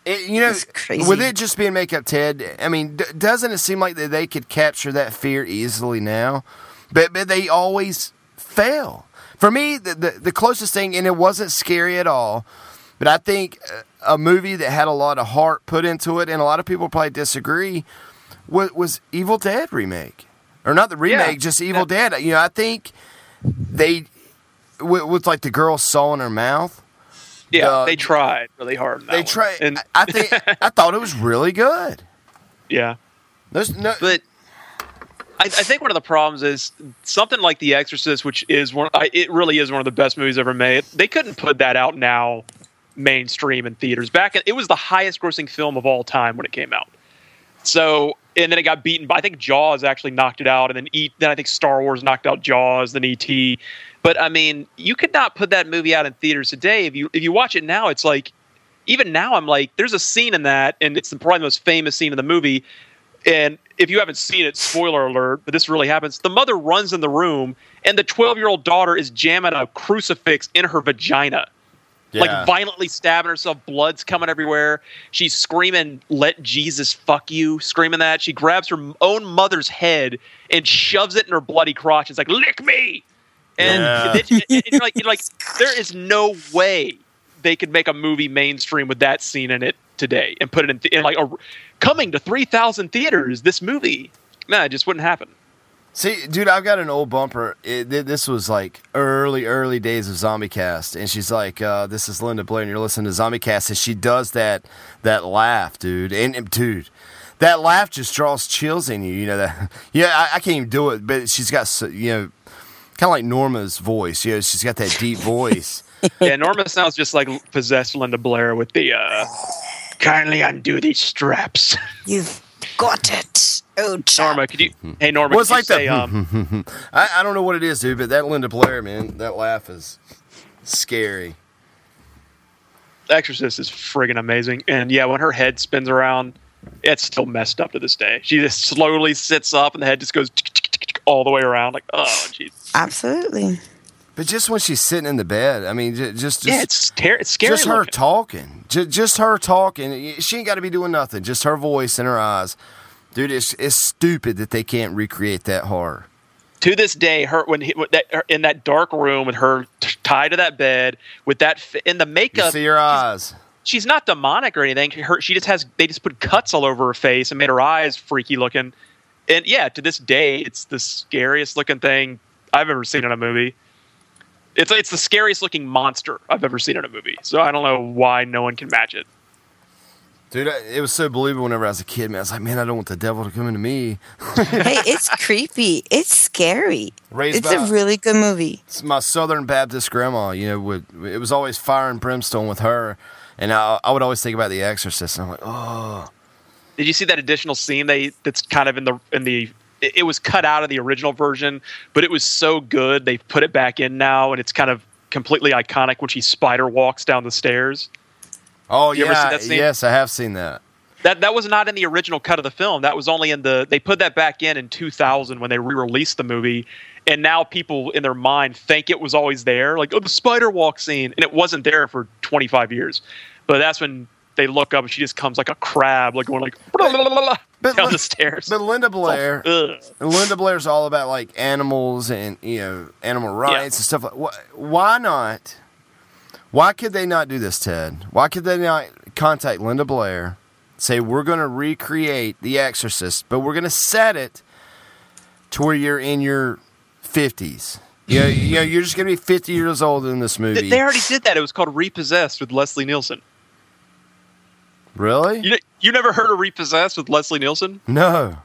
It- you know, That's crazy. with it just being makeup, Ted. I mean, d- doesn't it seem like that they could capture that fear easily now? But but they always fail. For me, the the, the closest thing, and it wasn't scary at all. But I think uh, a movie that had a lot of heart put into it, and a lot of people probably disagree, was, was Evil Dead remake, or not the remake, Yeah. just Evil Dead. You know, I think they with, with like the girl's girl sawing her mouth. Yeah, The- they tried really hard. They try. and I think I thought it was really good. yeah. There's no. but I, I think one of the problems is something like The Exorcist, which is one. I, it really is one of the best movies ever made. They couldn't put that out now, mainstream in theaters. Back, in, it was the highest-grossing film of all time when it came out. So, and then it got beaten by. I think Jaws actually knocked it out, and then E. Then I think Star Wars knocked out Jaws, then E.T. But I mean, you could not put that movie out in theaters today. If you if you watch it now, it's like even now I'm like, there's a scene in that, and it's the, probably the most famous scene in the movie. And if you haven't seen it, spoiler alert, but this really happens. The mother runs in the room, and the 12 year old daughter is jamming a crucifix in her vagina, Yeah. like violently stabbing herself. Blood's coming everywhere. She's screaming, "Let Jesus fuck you!" Screaming that. She grabs her own mother's head and shoves it in her bloody crotch. It's like, "Lick me!" And Yeah. then you- and you're like, you're like, there is no way they could make a movie mainstream with that scene in it today and put it in, th- in like a coming to 3,000 theaters. This movie, nah, it just wouldn't happen. See, dude, I've got an old bumper. It, this was like early, early days of Zombie Cast, and she's like, uh, "This is Linda Blair, and you're listening to Zombie Cast." And she does that that laugh, dude, and, and dude, that laugh just draws chills in you. You know that? Yeah, I, I can't even do it, but she's got, so- you know, kind of like Norma's voice. You know, she's got that deep voice. Yeah, Norma sounds just like possessed Linda Blair with the uh, kindly undo these straps. You've got it. Oh, chap. Norma, could you? Hmm. Hey, Norma, Well, it's you like say, that- um, hmm, I, I don't know what it is, dude, but that Linda Blair, man, that laugh is scary. Exorcist is friggin' amazing. And yeah, when her head spins around, it's still messed up to this day. She just slowly sits up and the head just goes all the way around. Like, oh, jeez. Absolutely. But just when she's sitting in the bed, I mean, just, just Yeah, it's, ter- it's scary. just her looking. talking, just, just her talking. She ain't got to be doing nothing. Just her voice and her eyes, dude. It's it's stupid that they can't recreate that horror. to this day, her when he, that, her, in that dark room with her t- tied to that bed with that in the You makeup, see her eyes. she's not demonic or anything. Her, she just has they just put cuts all over her face and made her eyes freaky looking. And yeah, to this day, it's the scariest looking thing I've ever seen in a movie. It's it's the scariest looking monster I've ever seen in a movie. So I don't know why no one can match it. Dude, I- it was so believable whenever I was a kid, man. I was like, man, I don't want the devil to come into me. hey, it's creepy. It's scary. Raised it's by- a really good movie. It's my Southern Baptist grandma, you know, would it was always fire and brimstone with her, and I, I would always think about The Exorcist, and I'm like, oh, Did you see that additional scene they that's kind of in the in the it it was cut out of the original version, but it was so good they've put it back in now and it's kind of completely iconic when she spider walks down the stairs. oh You yeah, that scene? yes, I have seen that. That that was not in the original cut of the film. That was only in the they put that back in in 2000 when they re-released the movie and now people in their mind think it was always there like oh the spider walk scene and it wasn't there for 25 years. But that's when they look up and she just comes like a crab like going like But down Lin- the stairs. But Linda Blair, Ugh. Linda Blair's all about like animals and you know animal rights and stuff. like wh- Why not? Why could they not do this, Ted? Why could they not contact Linda Blair, say we're going to recreate The Exorcist, but we're going to set it to where you're in your fifties. Yeah, you know, you're just going to be 50 years old in this movie. They already did that. It was called Repossessed with Leslie Nielsen. Really? You you never heard of Repossessed with Leslie Nielsen? No.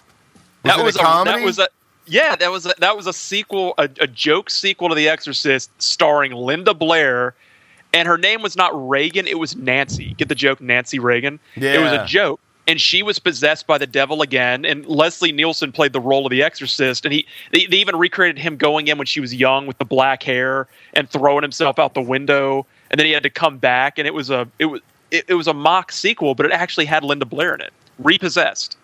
that it was a comedy? that was a yeah that was a, that was a sequel a, a joke sequel to The Exorcist starring Linda Blair, and her name was not Reagan. It was Nancy. Get the joke, Nancy Reagan. Yeah. It was a joke. And she was possessed by the devil again. And Leslie Nielsen played the role of the Exorcist. And he they, they even recreated him going in when she was young with the black hair and throwing himself out the window. And then he had to come back. And it was a it was it, it was a mock sequel, but it actually had Linda Blair in it. Repossessed.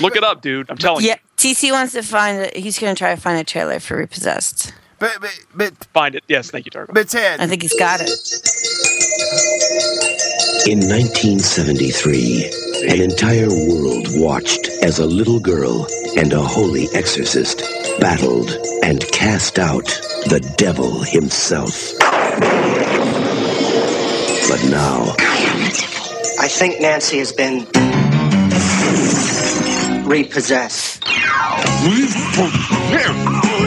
Look it up, dude. I'm telling Yeah, you. Yeah, TC wants to find. A, he's going to try to find a trailer for Repossessed. But but but Find it. Yes, thank you, Targo. but Ted, I think he's got it. In 1973, an entire world watched as a little girl and a holy exorcist battled and cast out the devil himself. But now, I think Nancy has been repossessed.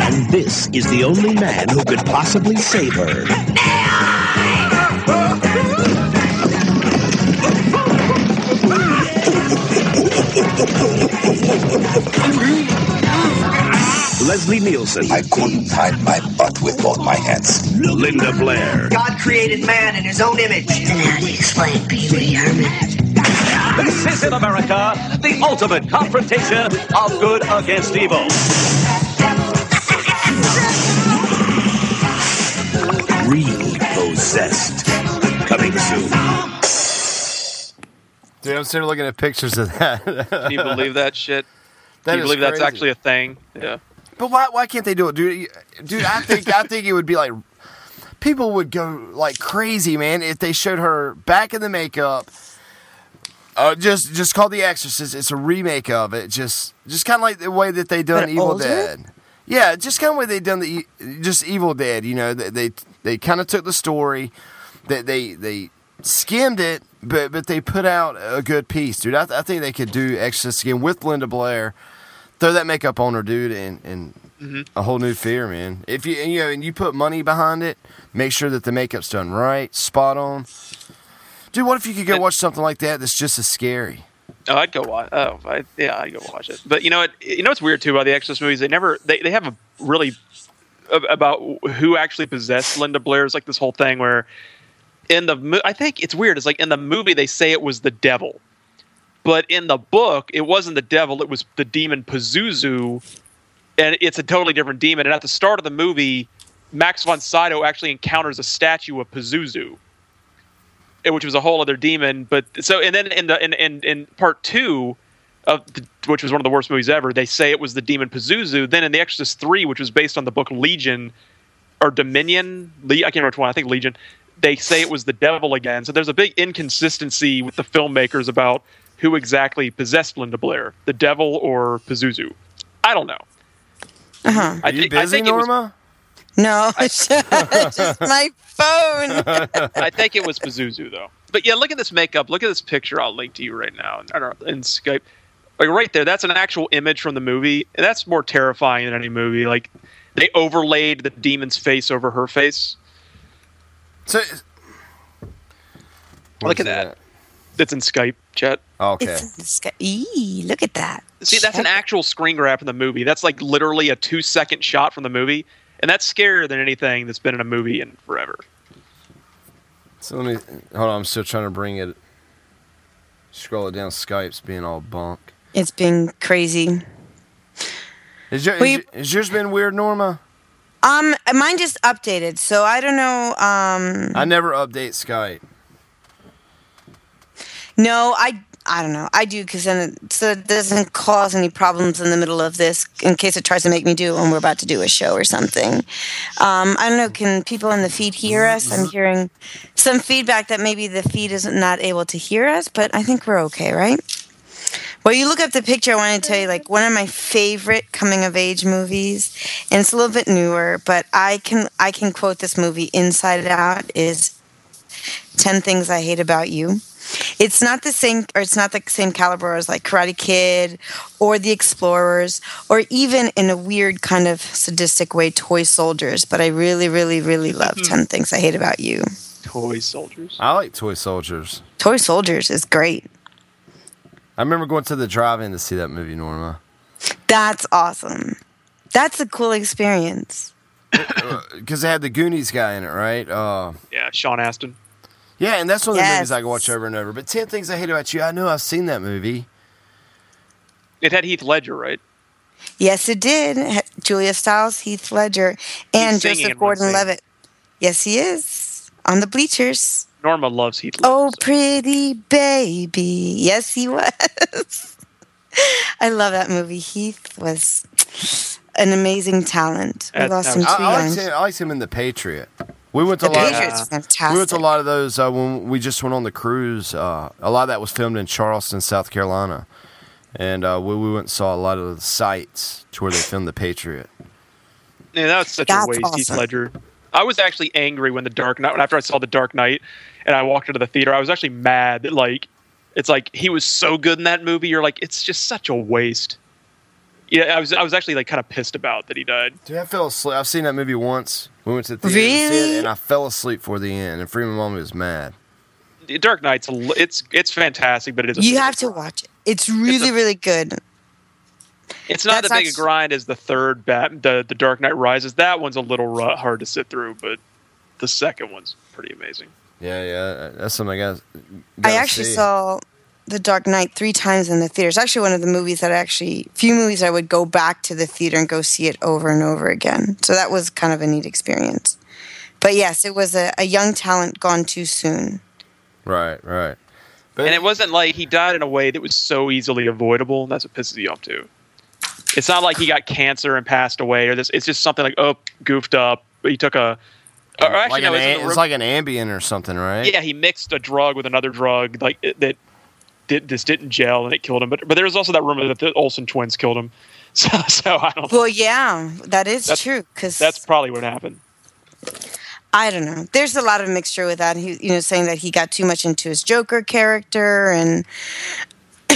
and this is the only man who could possibly save her. Leslie Nielsen, I couldn't hide my butt with both my hands. Linda Blair, God created man in his own image. Then how do you explain Pee Wee Herman? This is in America, the ultimate confrontation of good against evil. repossessed. Coming soon. dude, I'm sitting looking at pictures of that. Can you believe that shit? That Can you is believe that's actually a thing? Yeah. But why why can't they do it, dude? Dude, I think I think it would be like people would go like crazy, man, if they showed her back in the makeup. Uh, just just called The Exorcist. It's a remake of it. Just just kind of like the way that they done Evil older? Dead. Yeah, just kind of way they done the just Evil Dead. You know, they they, they kind of took the story, that they they skimmed it, but but they put out a good piece, dude. I, I think they could do Exorcist again with Linda Blair. Throw that makeup on her, dude, and and Mm-hmm. a whole new fear, man. If you and, you know and you put money behind it, make sure that the makeup's done right, spot on. Dude, what if you could go watch something like that that's just as scary? Oh, I'd go watch. Oh, I, yeah, I'd go watch it. But you know what? You know what's weird too about the Exorcist movies? They never they, they have a really about who actually possessed Linda Blair is like this whole thing where in the I think it's weird. It's like in the movie they say it was the devil, but in the book it wasn't the devil. It was the demon Pazuzu, and it's a totally different demon. And at the start of the movie, Max von Sydow actually encounters a statue of Pazuzu eh, which was a whole other demon. But so and then in the in in, in part two of the, which was one of the worst movies ever, they say it was the demon Pazuzu. Then in The Exorcist three, which was based on the book Legion or Dominion, Le- I can't remember which one. I think Legion. They say it was the devil again. So there's a big inconsistency with the filmmakers about who exactly possessed Linda Blair, the devil or Pazuzu. I don't know. Uh-huh. I Are you think, I busy, think it was Norma? No, it's just my phone. I think it was Pazuzu though. But yeah, look at this makeup. Look at this picture. I'll link to you right now in, in our- in Skype. Like right there, that's an actual image from the movie, and that's more terrifying than any movie. Like they overlaid the demon's face over her face. So, Look at that. That's in Skype. chat. Okay. It's in the sky. Eee, look at that. See, that's an actual screen grab from the movie. That's like literally a two second shot from the movie, and that's scarier than anything that's been in a movie in forever. So let me hold on. I'm still trying to bring it. Scroll it down. Skype's being all bunk. It's been crazy. Is, your, Well, is, you- your- has yours been weird, Norma? Um, mine just updated, so I don't know. Um, I never update Skype. No, I I don't know. I do because then it, so it doesn't cause any problems in the middle of this in case it tries to make me do it when we're about to do a show or something. Um, I don't know. Can people in the feed hear us? I'm hearing some feedback that maybe the feed is not able to hear us, but I think we're okay, right? Well, you look up the picture. I want to tell you, like one of my favorite coming of age movies, and it's a little bit newer, but I can I can quote this movie inside out. Is 10 Things I Hate About You. It's not the same, or it's not the same caliber as like Karate Kid or The Explorers, or even in a weird kind of sadistic way, Toy Soldiers. But I really, really, really love 10 Things I Hate About You. Toy soldiers. I like toy soldiers. Toy Soldiers is great. I remember going to the drive-in to see that movie, Norma. That's awesome. That's a cool experience. Because it had the Goonies guy in it, right? Uh, Yeah, Sean Astin. Yeah, and that's one of the Yes. movies I can watch over and over. But 10 Things I Hate About You, I know I've seen that movie. It had Heath Ledger, right? Yes, it did. Julia Stiles, Heath Ledger, and Joseph in one scene. Gordon-Levitt. Yes, he is on the bleachers. Norma loves Heath Ledger. Oh, so- pretty baby. Yes, he was. I love that movie. Heath was an amazing talent. We That- lost him too I, I, liked young. him, I liked him in The Patriot. We went to The a lot. Of, is we went to a lot of those uh, when we just went on the cruise. Uh, a lot of that was filmed in Charleston, South Carolina, and uh, we, we went and saw a lot of the sites to where they filmed The Patriot. Yeah, that was such That's a waste, Heath. Ledger. I was actually angry when the Dark Knight, after I saw the Dark Knight, and I walked into the theater. I was actually mad that like, it's like he was so good in that movie. You're like, it's just such a waste. Yeah, I was I was actually like kind of pissed about that he died. Dude, I fell asleep. I've seen that movie once. We went to the theater to see Really? it, and I fell asleep for the end. And Freeman Mom was mad. Dark Knight's a, it's it's fantastic, but it is. A You have to watch it. It's really, really good. It's not That's as big a grind as the third Bat, the the Dark Knight Rises. That one's a little ru- hard to sit through, but the second one's pretty amazing. Yeah, yeah, that's something I got. I actually saw The Dark Knight three times in the theater. It's actually one of the movies that I actually, few movies I would go back to the theater and go see it over and over again. So that was kind of a neat experience. But yes, it was a, a young talent gone too soon. Right, right. But And it wasn't like he died in a way that was so easily avoidable. That's what pisses you off too. It's not like he got cancer and passed away, or this. It's just something like oh, goofed up. He took a. Or actually, like no, an, it's, in it's like an Ambien or something, right? yeah, he mixed a drug with another drug, like that. Did, this didn't gel and it killed him, but but there was also that rumor that the Olsen twins killed him. So so I don't. Well, yeah, that is That's- true. Because That's probably what happened. I don't know. There's a lot of mixture with that. He, you know, saying that he got too much into his Joker character, and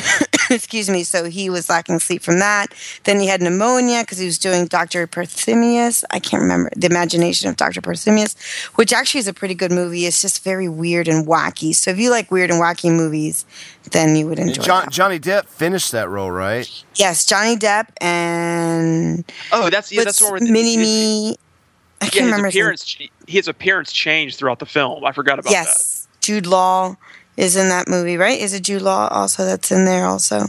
excuse me, so he was lacking sleep from that. Then he had pneumonia because he was doing Doctor Parnassus. I can't remember the imagination of Doctor Parnassus, which actually is a pretty good movie. It's just very weird and wacky. So if you like weird and wacky movies, then you would enjoy. John, that. Johnny Depp finished that role, right? yes, Johnny Depp and Oh, that's yeah, that's what's what Mini Me. I can't his remember. his appearance. His appearance changed throughout the film. I forgot about that. Yes, Jude Law is in that movie, right? Is it Jude Law also that's in there also?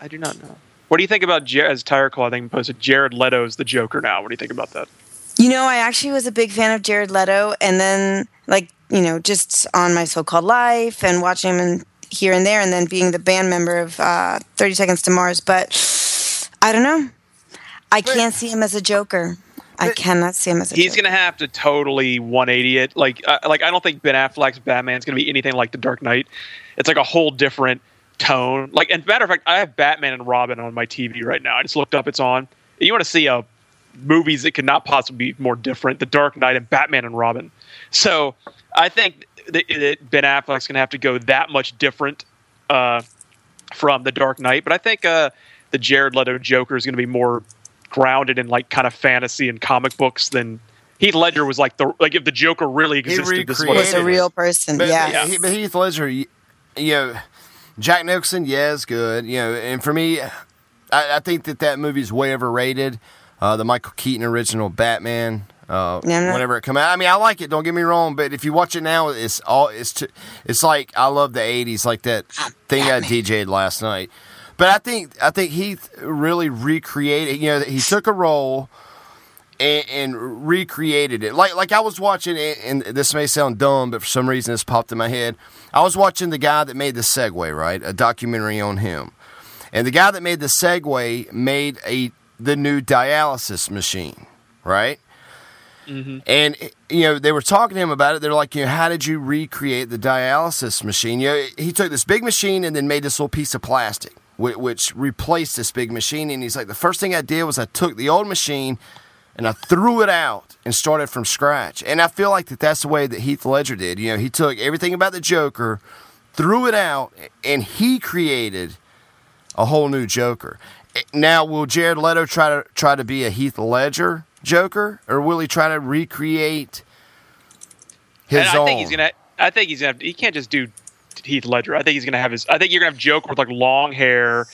I do not know. What do you think about as Tire Claw? I think posted Jared Leto's the Joker now. What do you think about that? You know, I actually was a big fan of Jared Leto, and then like you know, just on my so-called life and watching him in, here and there, and then being the band member of uh, Thirty Seconds to Mars. But I don't know. I can't see him as a Joker. I cannot see him as a He's gonna have to totally 180 it. Like, uh, like I don't think Ben Affleck's Batman's gonna be anything like The Dark Knight. It's like a whole different tone. Like, and matter of fact, I have Batman and Robin on my TV right now. I just looked up; it's on. You want to see a movies that could not possibly be more different: The Dark Knight and Batman and Robin. So, I think that, that Ben Affleck's gonna have to go that much different uh, from The Dark Knight. But I think uh, the Jared Leto Joker is gonna be more grounded in like kind of fantasy and comic books than Heath Ledger was like the like if the Joker really existed. This was it a real person. But, yeah. but, he- but Heath Ledger, you, you know, Jack Nicholson, yeah, is good. You know, and for me, I, I think that that movie's way overrated. Uh, the Michael Keaton original Batman. Uh, Yeah, I'm whenever it come out, I mean, I like it. Don't get me wrong, but if you watch it now, it's all it's t- it's like I love the '80s, like that thing I DJ'd last night. But I think I think he really recreated. You know, he took a role and, and recreated it. Like like I was watching, it, and this may sound dumb, but for some reason this popped in my head. I was watching the guy that made the Segway, right? A documentary on him, and the guy that made the Segway made a the new dialysis machine, right? Mm-hmm. And you know they were talking to him about it. They're like, you know, how did you recreate the dialysis machine? You know, he took this big machine and then made this little piece of plastic, which, which replaced this big machine. And he's like, the first thing I did was I took the old machine and I threw it out and started from scratch. And I feel like that that's the way that Heath Ledger did. You know, he took everything about the Joker, threw it out, and he created a whole new Joker. Eh, now, will Jared Leto try to try to be a Heath Ledger Joker, or will he try to recreate his I own? think he's gonna. I think he's gonna. He can't just do Heath Ledger. I think he's gonna have his. I think you're gonna have Joker with like long hair,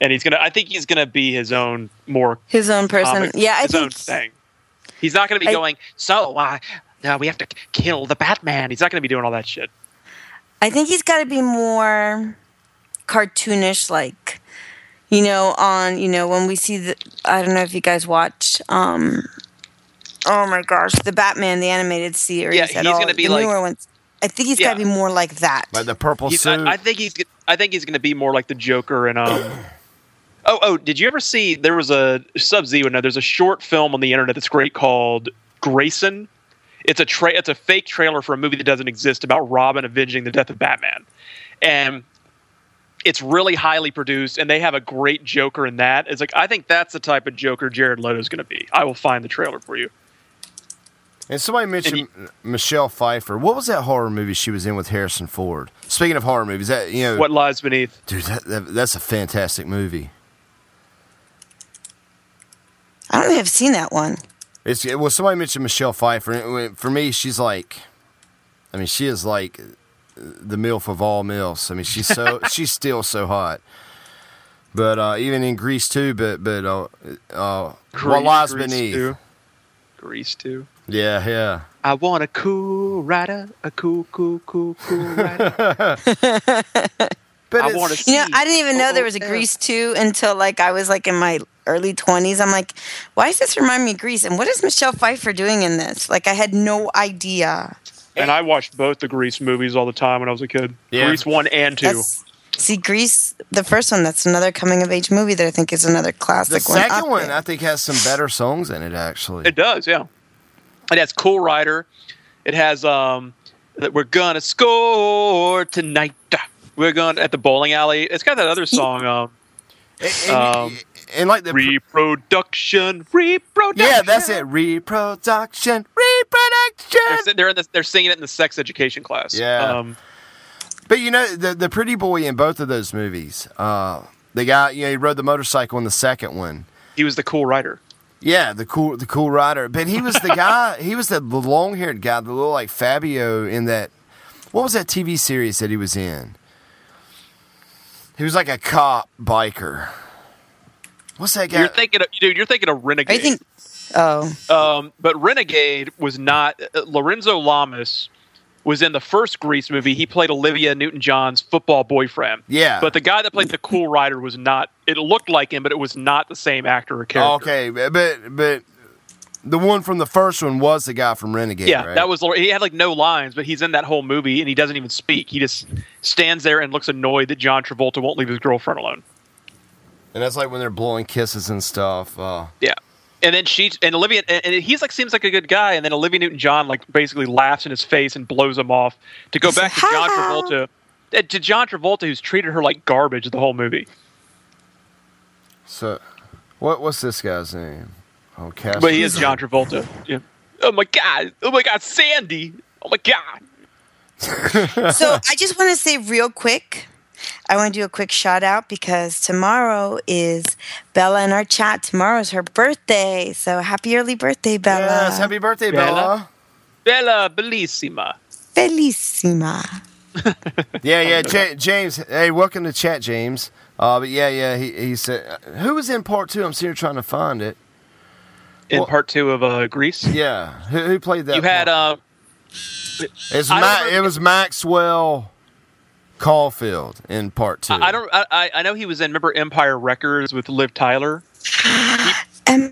and he's gonna. I think he's gonna be his own more His own person. comic- yeah, I his own thing. He's not gonna be I- going. So, uh, uh, we have to kill the Batman. He's not gonna be doing all that shit. I think he's got to be more cartoonish, like you know, on you know when we see the. I don't know if you guys watch. um Oh my gosh, the Batman, the animated series. Yeah, he's all, gonna be the like- newer ones. I think he's got to be more like that. like the purple He's, suit. I, I think he's. I think he's gonna be more like the Joker and um. Oh, oh! Did you ever see? There was a Sub Z would know. There's a short film on the internet that's great called Grayson. It's a tra- It's a fake trailer for a movie that doesn't exist about Robin avenging the death of Batman, and it's really highly produced. And they have a great Joker in that. It's like I think that's the type of Joker Jared Leto's going to be. I will find the trailer for you. And somebody mentioned Michelle Pfeiffer. What was that horror movie she was in with Harrison Ford? Speaking of horror movies, that you know, What lies beneath? dude, that, that, that's a fantastic movie. I don't think I've seen that one. It's well, somebody mentioned Michelle Pfeiffer. For me, she's like, I mean, she is like the milf of all milfs. I mean, she's so she's still so hot. But uh, even in Grease too. But but uh, uh, what lies Grease beneath? too. Grease too. Yeah, yeah. I want a cool rider, a cool, cool, cool, cool rider. But I it's- want to You know. I didn't even know there was a Grease 2 until like I was like in my early 20s. I'm like, why does this remind me of Grease? And what is Michelle Pfeiffer doing in this? Like, I had no idea. And I watched both the Grease movies all the time when I was a kid. Yeah. Grease one and two. That's, see, Grease, the first one, that's another coming of age movie that I think is another classic one. second up one. I think, has some better songs in it. Actually, It does, yeah. It has Cool Rider. It has um, that we're gonna score tonight. We're going at the bowling alley. It's got that other song, um, and, Um, and like the reproduction, reproduction. yeah, that's it. Reproduction, They're, reproduction. they're in the, they're singing it in the sex education class. Yeah. Um, But you know, the the pretty boy in both of those movies, uh, the guy, you know, he rode the motorcycle in the second one. he was the cool rider. Yeah, the cool the cool rider. But he was the guy. he was the, the long haired guy, the little like Fabio in that. What was that TV series that he was in? He was like a cop biker. What's that guy? You're thinking, of, dude. You're thinking of Renegade. I think, oh, Um, but Renegade was not. Uh, Lorenzo Lamas was in the first Grease movie. He played Olivia Newton-John's football boyfriend. Yeah. But the guy that played the cool rider was not. It looked like him, but it was not the same actor or character. okay, but but the one from the first one was the guy from Renegade. Yeah, right? that was. He had like no lines, but he's in that whole movie and he doesn't even speak. He just stands there and looks annoyed that John Travolta won't leave his girlfriend alone. and that's like when they're blowing kisses and stuff. Uh, Yeah. And then she and Olivia and and he's like seems like a good guy, and then Olivia Newton John like basically laughs in his face and blows him off. To go back to John Travolta, uh, to John Travolta, who's treated her like garbage the whole movie. so, what what's this guy's name? Oh, Cass. But he is John Travolta. Yeah. Oh my god! Oh my god! Sandy! Oh my god! so I just want to say real quick. I want to do a quick shout out because tomorrow is Bella in our chat. Tomorrow's her birthday. So happy early birthday, Bella. Yes, happy birthday, Bella. Bella. Bella Bellissima. Bellissima. Yeah, yeah, Ja- James. Hey, welcome to chat, James. Uh, but yeah, yeah, he, he said, who was in part two? I'm sitting here trying to find it. In Well- part two of uh, Grease, Yeah, who, who played that? you had part? uh, it's I Ma- remember- it was Maxwell Caulfield in part two. I I don't. I, I- I know he was in. Remember Empire Records with Liv Tyler. Empire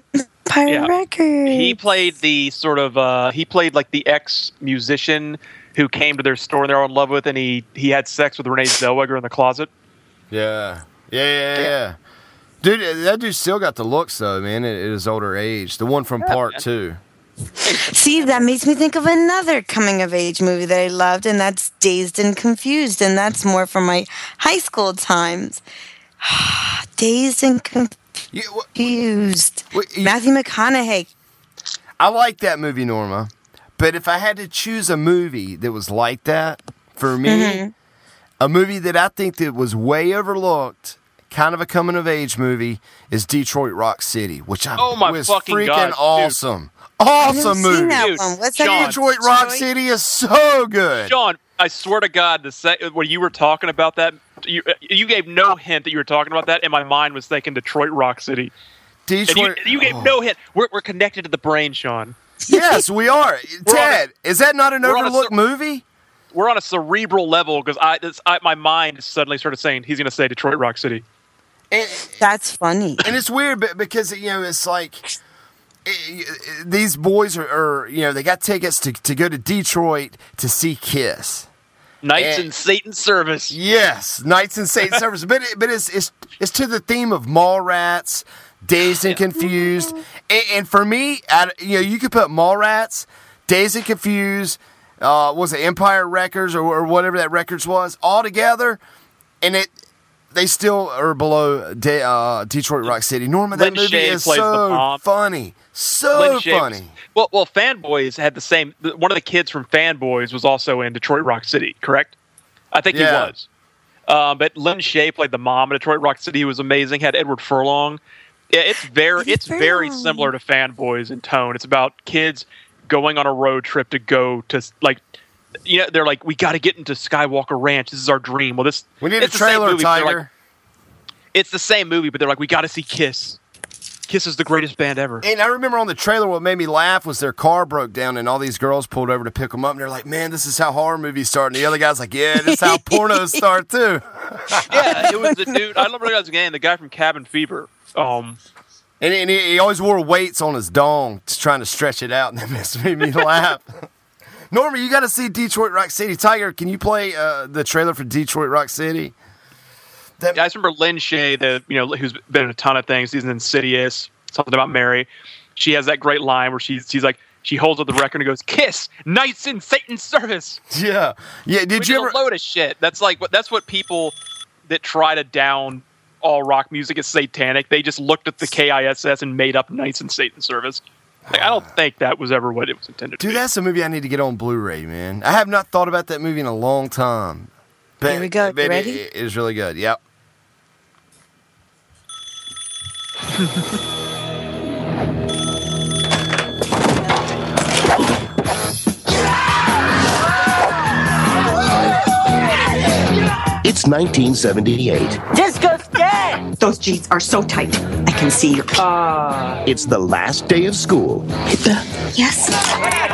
Yeah. Records. He played the sort of. Uh, he played like the ex musician who came to their store and they're all in love with, and he he had sex with Renee Zellweger in the closet. Yeah, yeah, yeah, yeah. Dude, that dude still got the looks though, man. At, at his older age, the one from part two. See, that makes me think of another coming of age movie that I loved, and that's Dazed and Confused, and that's more from my high school times. Dazed and Confused. Matthew McConaughey. I like that movie, Norma. But if I had to choose a movie that was like that for me, Mhm. a movie that I think that was way overlooked, kind of a coming of age movie, is Detroit Rock City, which I Oh my was fucking freaking God, dude. awesome. I Awesome haven't seen movie. that Dude, one. What's that? Sean, Detroit Rock City is so good. Sean, I swear to God, the se- when you were talking about that, you you gave no hint that you were talking about that, and my mind was thinking Detroit Rock City. And Detroit. you, you gave oh. no hint. We're, we're connected to the brain, Sean. Yes, we are. We're a- Ted, is that not an we're on a overlooked cer- movie? We're on a cerebral level because I, I my mind suddenly started saying he's going to say Detroit Rock City. And, That's funny. and it's weird but because you know it's like these boys are, are you know they got tickets to, to go to detroit to see kiss. Knights And- in Satan's service. yes knights and satan service. But it, but it's, it's it's to the theme of Mallrats dazed and confused. And, and for me I, you know you could put Mallrats dazed and confused uh was it empire records or, or whatever that records was all together and it they still are below De- uh, Detroit Rock City. Norman, that Lynn movie Shay is so funny, so Lynn funny. Well, well, Fanboys had the same. One of the kids from Fanboys was also in Detroit Rock City, correct? I think Yeah. he was. Um, but Lin Shaye played the mom in Detroit Rock City. He was amazing. Had Edward Furlong. Yeah, it's very, it's very Furlong. similar to Fanboys in tone. It's about kids going on a road trip to go to like, you know, they're like, we got to get into Skywalker Ranch. This is our dream. Well, this We need a the trailer, movie, but they're Tiger. like- it's the same movie, but they're like, we got to see Kiss. Kiss is the greatest band ever. and I remember on the trailer, what made me laugh was their car broke down, and all these girls pulled over to pick them up, and they're like, "Man, this is how horror movies start." And the other guy's like, "Yeah, this is how pornos start too." yeah, it was the dude. I remember that again. The guy from Cabin Fever. Um, And, and he, he always wore weights on his dong, just trying to stretch it out, and that just made me laugh. Norma, you got to see Detroit Rock City. Tiger, can you play uh, the trailer for Detroit Rock City? I just remember Lin Shaye, the you know who's been in a ton of things. She's in Insidious, something about Mary. She has that great line where she's she's like she holds up the record and goes, "Kiss, Knights in Satan's service." Yeah, yeah. Did Which you ever? a load of shit? That's like what that's what people that try to down all rock music is satanic. They just looked at the KISS and made up Knights in Satan's service. Like, I don't think that was ever what it was intended to Dude, be. that's a movie I need to get on Blu-ray, man. I have not thought about that movie in a long time. But, Here we go. You but it- ready? it is really good. Yep. It's 1978. Disco's dead! Those jeans are so tight. I can see your. Ah. It's the last day of school. yes.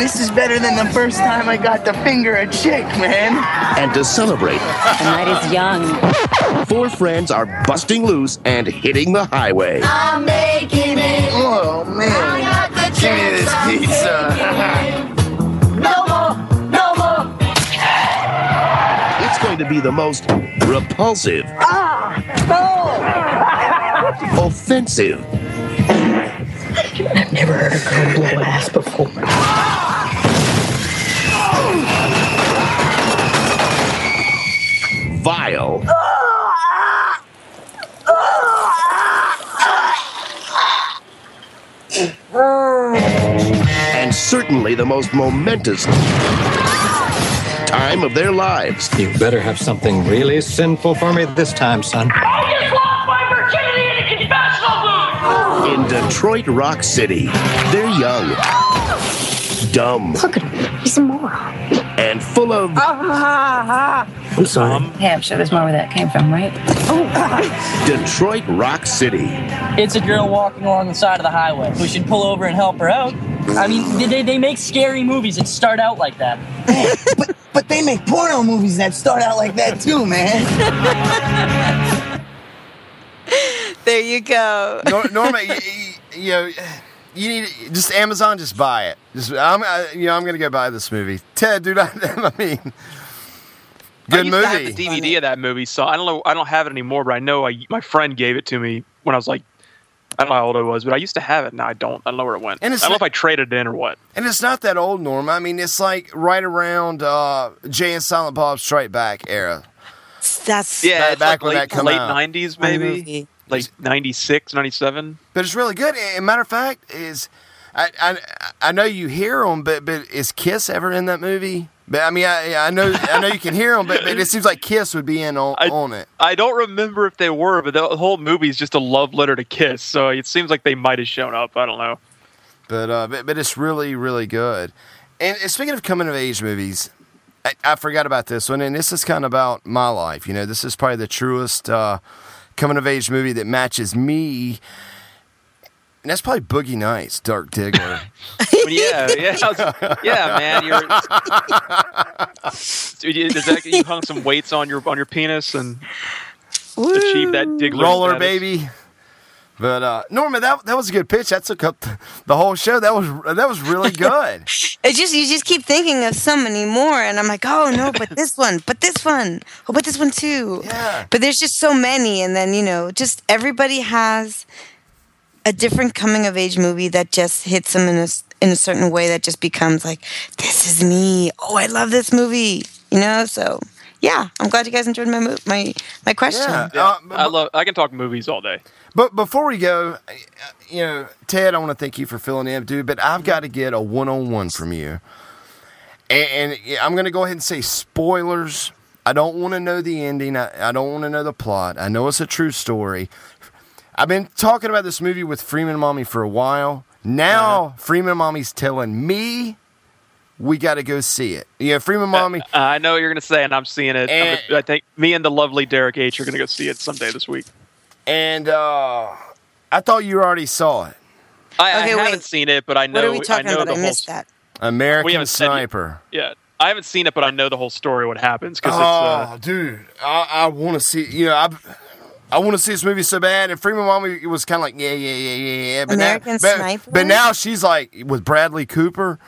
This is better than the first time I got to finger a chick, man. And to celebrate, The night is young. four friends are busting loose and hitting the highway. I'm making it. Oh, man. I got the Give me this chance. pizza. Going to be the most repulsive, Ah! offensive, I've never heard a girl blow ass before. vile, and certainly the most momentous time of their lives. You better have something really sinful for me this time, son. I just lost my virginity in a confessional booth. In Detroit Rock City, they're young, dumb, Look at him. He's a moron. and full of Uh, I'm sorry. Hey, I'm sure there's more where that came from, right? Oh, Detroit Rock City. It's a girl walking along the side of the highway. We should pull over and help her out. I mean, they, they make scary movies that start out like that. but, but they make porno movies that start out like that too, man. There you go. Nor- Norma, you, you, you know, you need just Amazon. Just buy it. Just I'm, I, you know, I'm gonna go buy this movie. Ted, dude, I, I mean, I good used to have the DVD of that movie, so I don't know. I don't have it anymore, but I know I, my friend gave it to me when I was like, I don't know how old I was, but I used to have it. Now I don't. I don't know where it went. And I don't know if I traded it in or what. And it's not that old, Norma. I mean, it's like right around uh, Jay and Silent Bob Strike Back era. That's Yeah, Back- back like when late, that come late out. 90s, Funny maybe like 96, 97. But it's really good. And matter of fact, is I I, I know you hear them, but but is Kiss ever in that movie? But I mean, I, I know I know you can hear them, but, but it seems like Kiss would be in on, I- on it. I don't remember if they were, but the whole movie is just a love letter to Kiss, so it seems like they might have shown up. I don't know. But uh, but, but it's really really good. And speaking of coming of age movies, I, I forgot about this one, and this is kind of about my life. You know, this is probably the truest uh, coming of age movie that matches me. And that's probably Boogie Nights, Dirk Diggler. But yeah, yeah, was- yeah, man. You're, Dude, you- does that, you hung some weights on your on your penis and achieved that diggler Roller status. baby. But uh, Norman, that that was a good pitch. That took up the, the whole show. That was that was really good. It just you just keep thinking of so many more, and I'm like, oh no, but this one, but this one, oh, but this one too. Yeah. But there's just so many, and then you know, just everybody has a different coming of age movie that just hits them in a s- in a certain way that just becomes like, this is me. Oh, I love this movie. You know, so yeah, I'm glad you guys enjoyed my mo- my my question. Yeah. Yeah, Uh, I love. I can talk movies all day. But before we go, uh, you know, Ted, I want to thank you for filling in, dude. But I've got to get a one on one from you, and, and I'm going to go ahead and say spoilers. I don't want to know the ending. I, I don't want to know the plot. I know it's a true story. I've been talking about this movie with Freeman Mommy for a while. Now Freeman Mommy's telling me we got to go see it. Yeah, Freeman Mommy. Uh, I know what you're going to say, and I'm seeing it. I'm And- I think me and the lovely Derek H are going to go see it someday this week. And uh, I thought you already saw it. I, I haven't wait. seen it, but I know. what are we I know about? the I whole. missed that. We American haven't. Sniper. Yeah, I haven't seen it, but I know the whole story. What happens? Because it's. Uh, Oh, dude, I, I want to see. You know, I, I want to see this movie so bad. And Freeman Mommy was kind of like, yeah, yeah, yeah, yeah, yeah. But American now, but, Sniper? But now she's like with Bradley Cooper.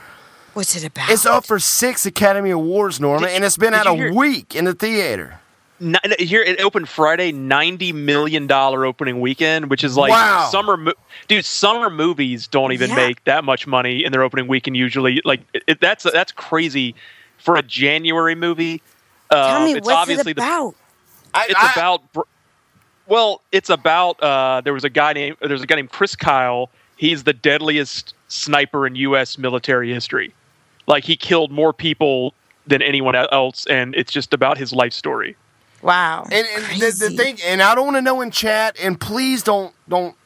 What's it about? It's up for six Academy Awards, Norma, Did- and it's been out a hear- week in the theater. Ni- here it opened Friday, ninety million dollar opening weekend, which is like Wow. summer. Mo- dude, summer movies don't even Yeah. make that much money in their opening weekend usually. Like it, it- that's that's crazy for a January movie. Tell Um, me, it's what's obviously it the about? I, it's I- about br- well it's about uh, there was a guy named there's a guy named chris kyle he's the deadliest sniper in us military history like he killed more people than anyone else and it's just about his life story Wow. And, and the, the thing, and I don't want to know in chat, and please don't, don't,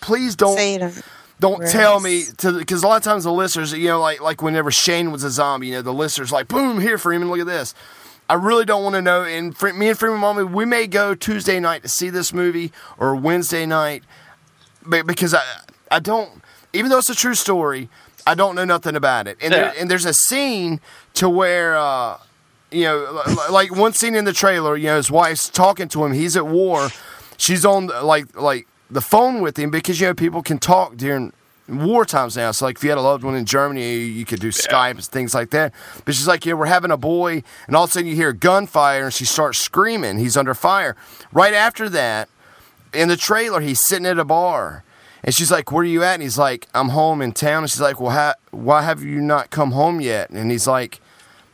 please don't, Say it. don't Whereas- tell me to because a lot of times the listeners, you know, like like whenever Shane was a zombie, you know, the listeners like, boom, here, Freeman, look at this. I really don't want to know. And me and Freeman, mommy, we may go Tuesday night to see this movie or Wednesday night, but because I I don't, even though it's a true story, I don't know nothing about it. And there, and there's a scene to where. uh you know, like one scene in the trailer, you know, his wife's talking to him. He's at war. She's on like like the phone with him because you know people can talk during war times now. So like if you had a loved one in Germany, you, could do Skype and things like that. But she's like, yeah, we're having a boy, and all of a sudden you hear gunfire, and she starts screaming. He's under fire. Right after that, in the trailer, he's sitting at a bar. And she's like, "Where are you at?" And he's like, "I'm home in town." And she's like, "Well, ha- why have you not come home yet?" And he's like,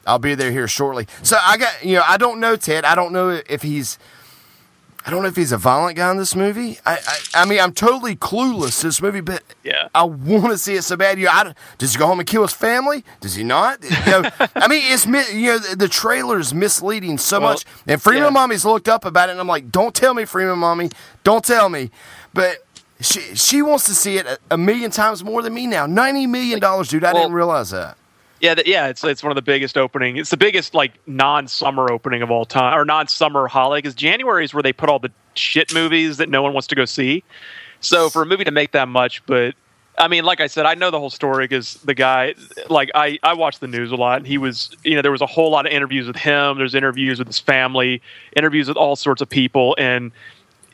I'll be there here shortly. So I got you know I don't know Ted. I don't know if he's I don't know if he's a violent guy in this movie. I I, I mean I'm totally clueless to this movie, but Yeah. I want to see it so bad. You know, I, does he go home and kill his family? Does he not? You know, I mean it's you know the, the trailer is misleading so Well, much. And Freeman yeah. Mommy's looked up about it, and I'm like, don't tell me, Freeman Mommy, don't tell me, but. She she wants to see it a, a million times more than me now. Ninety million dollars, dude. I Well- didn't realize that. Yeah, th- yeah, it's it's one of the biggest opening. It's the biggest like non-summer opening of all time, or non-summer holiday. Because January is where they put all the shit movies that no one wants to go see. So for a movie to make that much, but I mean, like I said, I know the whole story because the guy, like I, I watch the news a lot, and he was, you know, there was a whole lot of interviews with him. There's interviews with his family, interviews with all sorts of people, and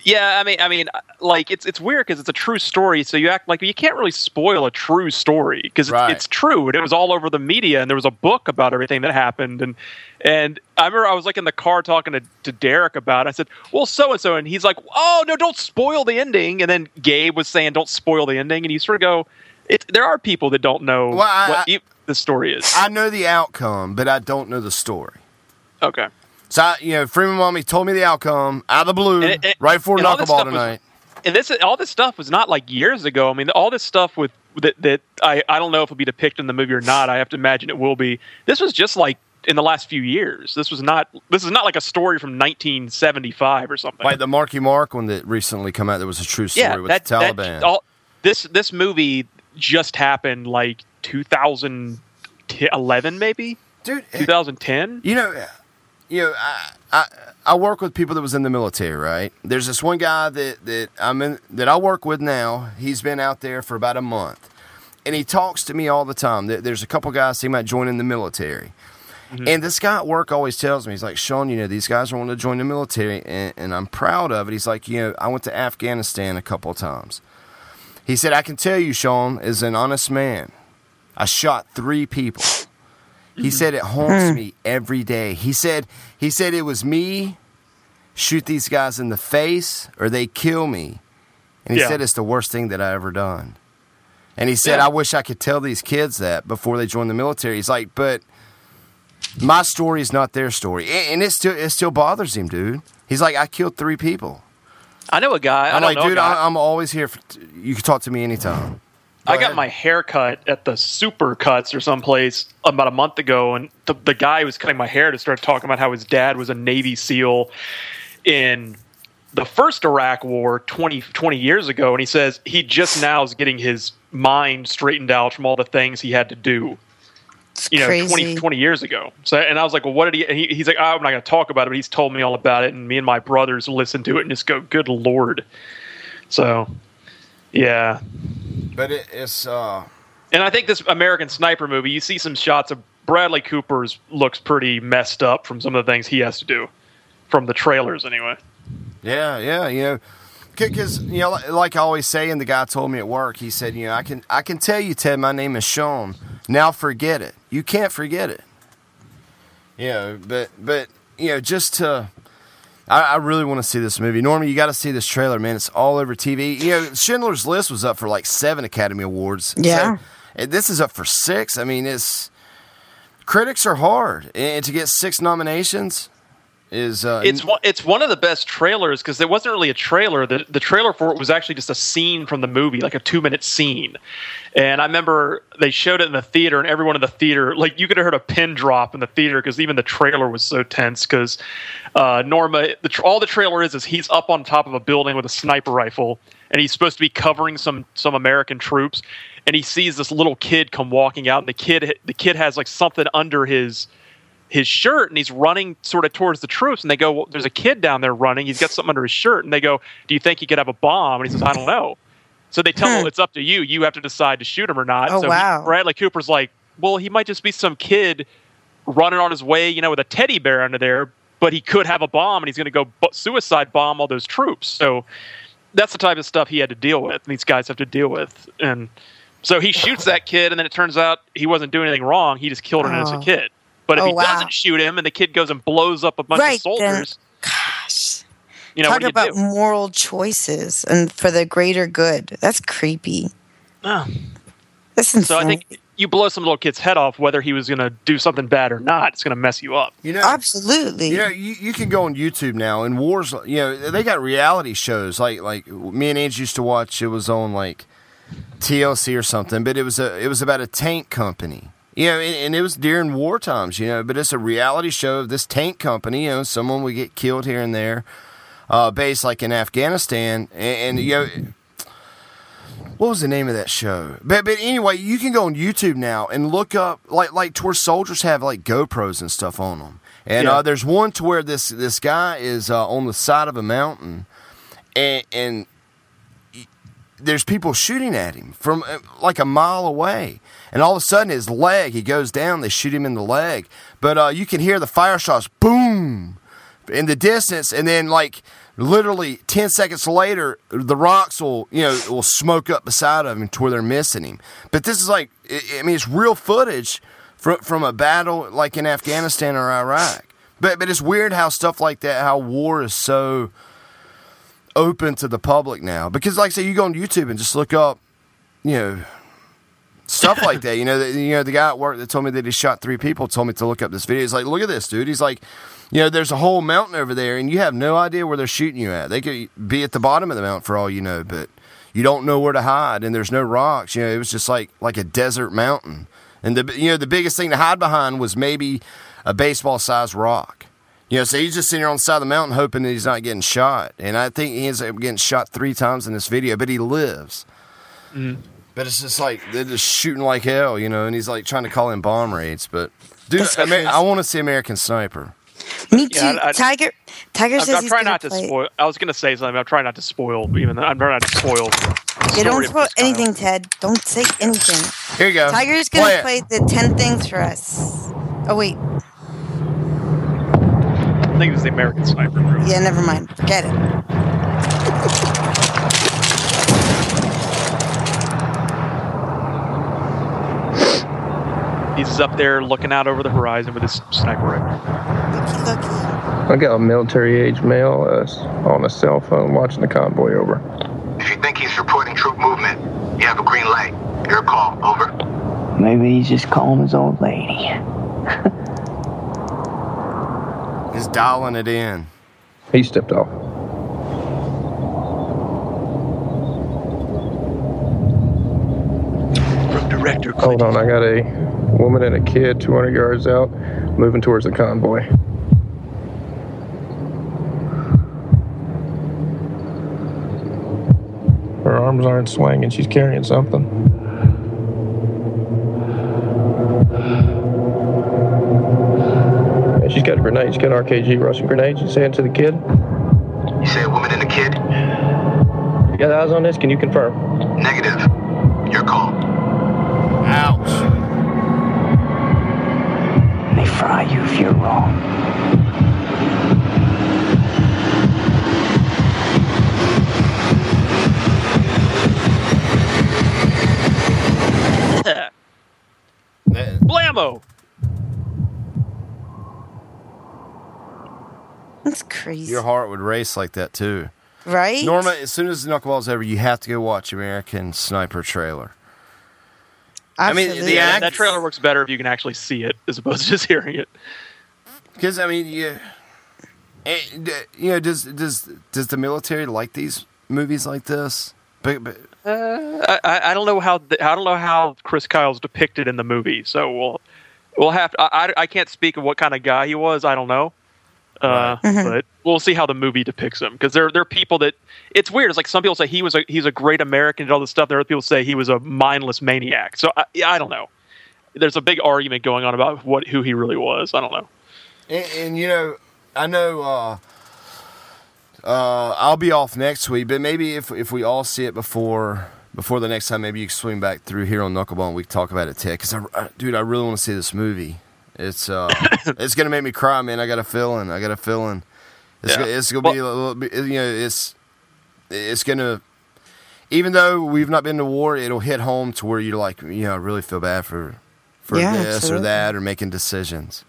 yeah, I mean, I mean, uh, like it's it's weird because it's a true story. So you act like you can't really spoil a true story because it's, Right. it's true and it was all over the media and there was a book about everything that happened and and I remember I was like in the car talking to, to Derek about. it. I said, "Well, so and so," and he's like, "Oh no, don't spoil the ending." And then Gabe was saying, "Don't spoil the ending," and you sort of go, "It." There are people that don't know Well, I- what I- the story is. I know the outcome, but I don't know the story. okay. So, I, you know, Freeman Mommy told me the outcome out of the blue, And right for knuckleball stuff was- tonight. and this all this stuff was not like years ago. I mean, all this stuff with that that I I don't know if it'll be depicted in the movie or not. I have to imagine it will be. This was just like in the last few years. This was not this is not like a story from 1975 or something. Like the Marky Mark one that recently come out that was a true story yeah, with that, the that- Taliban. all, this this movie just happened like 2011 maybe, dude. 2010. You know, you know, I, I I work with people that was in the military, right? There's this one guy that that I'm in that I work with now. He's been out there for about a month, and he talks to me all the time. There- There's a couple guys he might join in the military. Mm-hmm. And this guy at work always tells me, he's like, Sean, you know, these guys are wanting to join the military, and, and I'm proud of it. He's like, you know, I went to Afghanistan a couple of times. He said, I can tell you, Sean, is an honest man, I shot three people. He mm-hmm. said it haunts hmm. me every day. He said he said it was me shoot these guys in the face or they kill me. And he Yeah. said it's the worst thing that I ever done. And he said Yeah. I wish I could tell these kids that before they join the military. He's like, but my story is not their story. And it still it still bothers him, dude. He's like, I killed three people. I know a guy. I I'm don't like, dude. I, I'm always here. For, you can talk to me anytime. I got my hair cut at the Super Cuts or someplace about a month ago, and the, the guy who was cutting my hair to start talking about how his dad was a Navy SEAL in the first Iraq War 20, 20 years ago, and he says he just now is getting his mind straightened out from all the things he had to do. You know, 20, crazy. 20 years ago. So, and I was like, well, what did he? And he he's like, oh, I'm not going to talk about it, but he's told me all about it, and me and my brothers listen to it and just go, good lord. So, yeah, But it, it's uh and I think this American Sniper movie, you see some shots of Bradley Cooper's looks pretty messed up from some of the things he has to do, from the trailers anyway. Yeah, yeah, you know, because you know, like I always say, and the guy told me at work, he said, you know, I can, I can tell you, Ted, my name is Sean. Now forget it. You can't forget it. You know, but but you know, just to, I, I really want to see this movie. Normally, you got to see this trailer, man. It's all over TV. You know, Schindler's List was up for like seven Academy Awards. Yeah. So, eh, this is up for six. I mean, it's critics are hard, and to get six nominations is uh, It's one, it's one of the best trailers because there wasn't really a trailer. The the trailer for it was actually just a scene from the movie, like a two minute scene. And I remember they showed it in the theater, and everyone in the theater, like you could have heard a pin drop in the theater because even the trailer was so tense. Because uh, Norma, the, tr- all the trailer is is he's up on top of a building with a sniper rifle, and he's supposed to be covering some some American troops, and he sees this little kid come walking out, and the kid the kid has like something under his his shirt and he's running sort of towards the troops and they go well, there's a kid down there running. He's got something under his shirt. And they go do you think he could have a bomb? And he says i don't know. So they tell him it's up to you. You have to decide to shoot him or not. Hmm. Oh, so he- wow. bradley cooper's like well he might just be some kid running on his way you know with a teddy bear under there but he could have a bomb and he's going to go suicide bomb all those troops. So that's the type of stuff he had to deal with and these guys have to deal with. And so he shoots that kid and then it turns out he wasn't doing anything wrong. He just killed an Oh. innocent kid but if Oh, he wow. doesn't shoot him and the kid goes and blows up a bunch Right, of soldiers, Gosh. you know, Talk what do you about do? moral choices and for the greater good. That's creepy. Oh. Listen, So I think you blow some little kid's head off, whether he was going to do something bad or not, it's going to mess you up. You know, absolutely. You know, you, you can go on YouTube now, and wars. You know, they got reality shows like like me and Ange used to watch. It was on like TLC or something, but it was a it was about a tank company. You know, and, and it was during war times. You know, but it's a reality show of this tank company. You know, someone would get killed here and there, uh, based like in Afghanistan, and, and you know. what was the name of that show? But but anyway, you can go on YouTube now and look up like like to where soldiers have like GoPros and stuff on them. And Yeah. uh, there's one to where this this guy is uh, on the side of a mountain, and and there's people shooting at him from uh, like a mile away. And all of a sudden, his leg, he goes down. They shoot him in the leg, but uh, you can hear the fire shots, boom, in the distance, and then like literally ten seconds later, the rocks will you know will smoke up beside of him to where they're missing him. But this is like, I mean, it's real footage from from a battle like in Afghanistan or Iraq. But but it's weird how stuff like that, how war is so open to the public now. Because like say, you go on YouTube and just look up, you know. Stuff like that, you know. The, you know, the guy at work that told me that he shot three people told me to look up this video. He's like, "Look at this, dude." He's like, "You know, there's a whole mountain over there, and you have no idea where they're shooting you at. They could be at the bottom of the mountain for all you know, but you don't know where to hide, and there's no rocks. You know, it was just like like a desert mountain, and the you know the biggest thing to hide behind was maybe a baseball sized rock. You know, so he's just sitting here on the side of the mountain hoping that he's not getting shot, and I think he ends up getting shot three times in this video, but he lives. Mm-hmm. But it's just like they're just shooting like hell, you know, and he's like trying to call in bomb raids. But dude, That's Amer- I want to see American Sniper. Me too. Yeah, I- I- Tiger. Tiger I'm, says I'm he's trying gonna not to play. spoil. I was going to say something. I'm trying not to spoil. Even though I'm trying not to spoil. the Yeah, don't story of spoil anything, Ted. Don't say anything. Here you go. Tiger's gonna Play play the ten things for us. Oh wait, I think it was the American Sniper. Bro. yeah, never mind. Forget it. He's up there looking out over the horizon with his sniper rifle. I got a military age male uh, on a cell phone watching the convoy over. If you think he's reporting troop movement, you have a green light. Your call. Over. Maybe he's just calling his old lady. He's dialing it in. He stepped off. From director. Hold on, I got a woman and a kid 200 yards out, moving towards the convoy. Her arms aren't swinging. She's carrying something. She's got a grenade. She's got an RKG Russian grenade. She's saying to the kid. You say a woman and a kid? You got eyes on this? Can you confirm? Negative. Your call. Ouch. They fry you if you're wrong. Blammo. That's crazy, Your heart would race like that too. right? Norma, as soon as the knuckleball's over, you have to go watch American Sniper trailer. I mean, the Yeah, act- that trailer works better if you can actually see it as opposed to just hearing it. Because I mean, you, eh, you know, does does does the military like these movies like this? But, but Uh, I, I I don't know how th- I don't know how Chris Kyle's depicted in the movie, so we'll we'll have to, I, I I can't speak of what kind of guy he was. I don't know, uh, but we'll see how the movie depicts him because there there are people that it's weird. It's like some people say he was a he's a great American and all this stuff. There are people say he was a mindless maniac. So I, yeah, I don't know. There's a big argument going on about what who he really was. I don't know. and, and you know, I know uh, uh, I'll be off next week, but maybe if if we all see it before before the next time, maybe you can swing back through here on Knuckleball and we can talk about it, Ted. Because I, I, dude, I really want to see this movie. It's uh, it's gonna make me cry, man. I got a feeling. I got a feeling. It's, Yeah. gonna, it's gonna be a little bit. You know, it's it's gonna. Even though we've not been to war, it'll hit home to where you're like, you know, I really feel bad for for Yeah, this absolutely. or that or making decisions.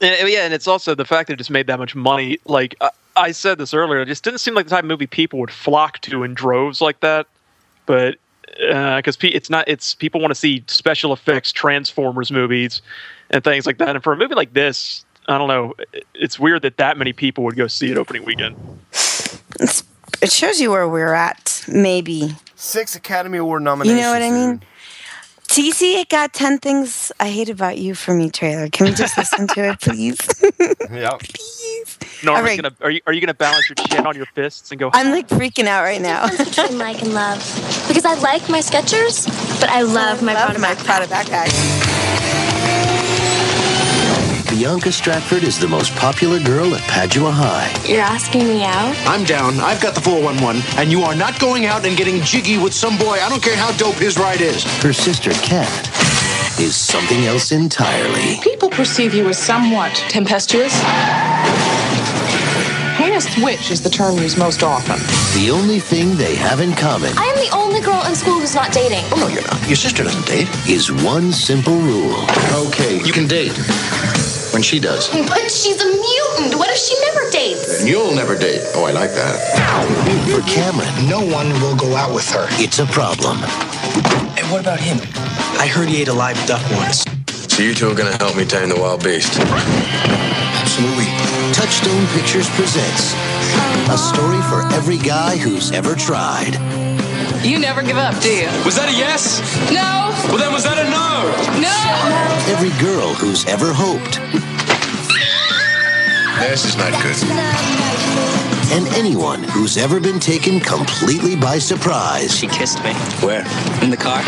And, yeah, and it's also the fact that it just made that much money. Like I, I said this earlier, it just didn't seem like the type of movie people would flock to in droves like that. But Uh, because pe- it's not, it's people want to see special effects, Transformers movies, and things like that. And for a movie like this, I don't know, it- it's weird that that many people would go see it opening weekend. It's, it shows you where we're at. Maybe Six Academy Award nominations. you know what I mean. TC got ten things I hate about you for me trailer. Can we just listen to it, please? Yep. Norma's All right. gonna. Are you are you gonna balance your chin on your fists and go? I'm like freaking out right now. between like and love. Because I like my Skechers, but I love my love Prada my backpack. Prada backpack. Bianca Stratford is the most popular girl at Padua High. You're asking me out? I'm down. I've got the 411, and you are not going out and getting jiggy with some boy. I don't care how dope his ride is. Her sister Kat is something else entirely. People perceive you as somewhat tempestuous. Heinous witch is the term used most often. The only thing they have in common I am the only girl in school who's not dating. Oh, no, you're not. Your sister doesn't date. is one simple rule. Okay, you can date. When she does. But she's a mutant. What if she never dates? And you'll never date. Oh, I like that. For Cameron, No one will go out with her. it's a problem. And what about him? I heard he ate a live duck once. So you two are gonna help me tame the wild beast? Absolutely. Touchstone Pictures presents a story for every guy who's ever tried. You never give up, do you? Was that a yes? No! Well, then was that a no? No! Every girl who's ever hoped. This is not good. And anyone who's ever been taken completely by surprise. She kissed me. Where? In the car.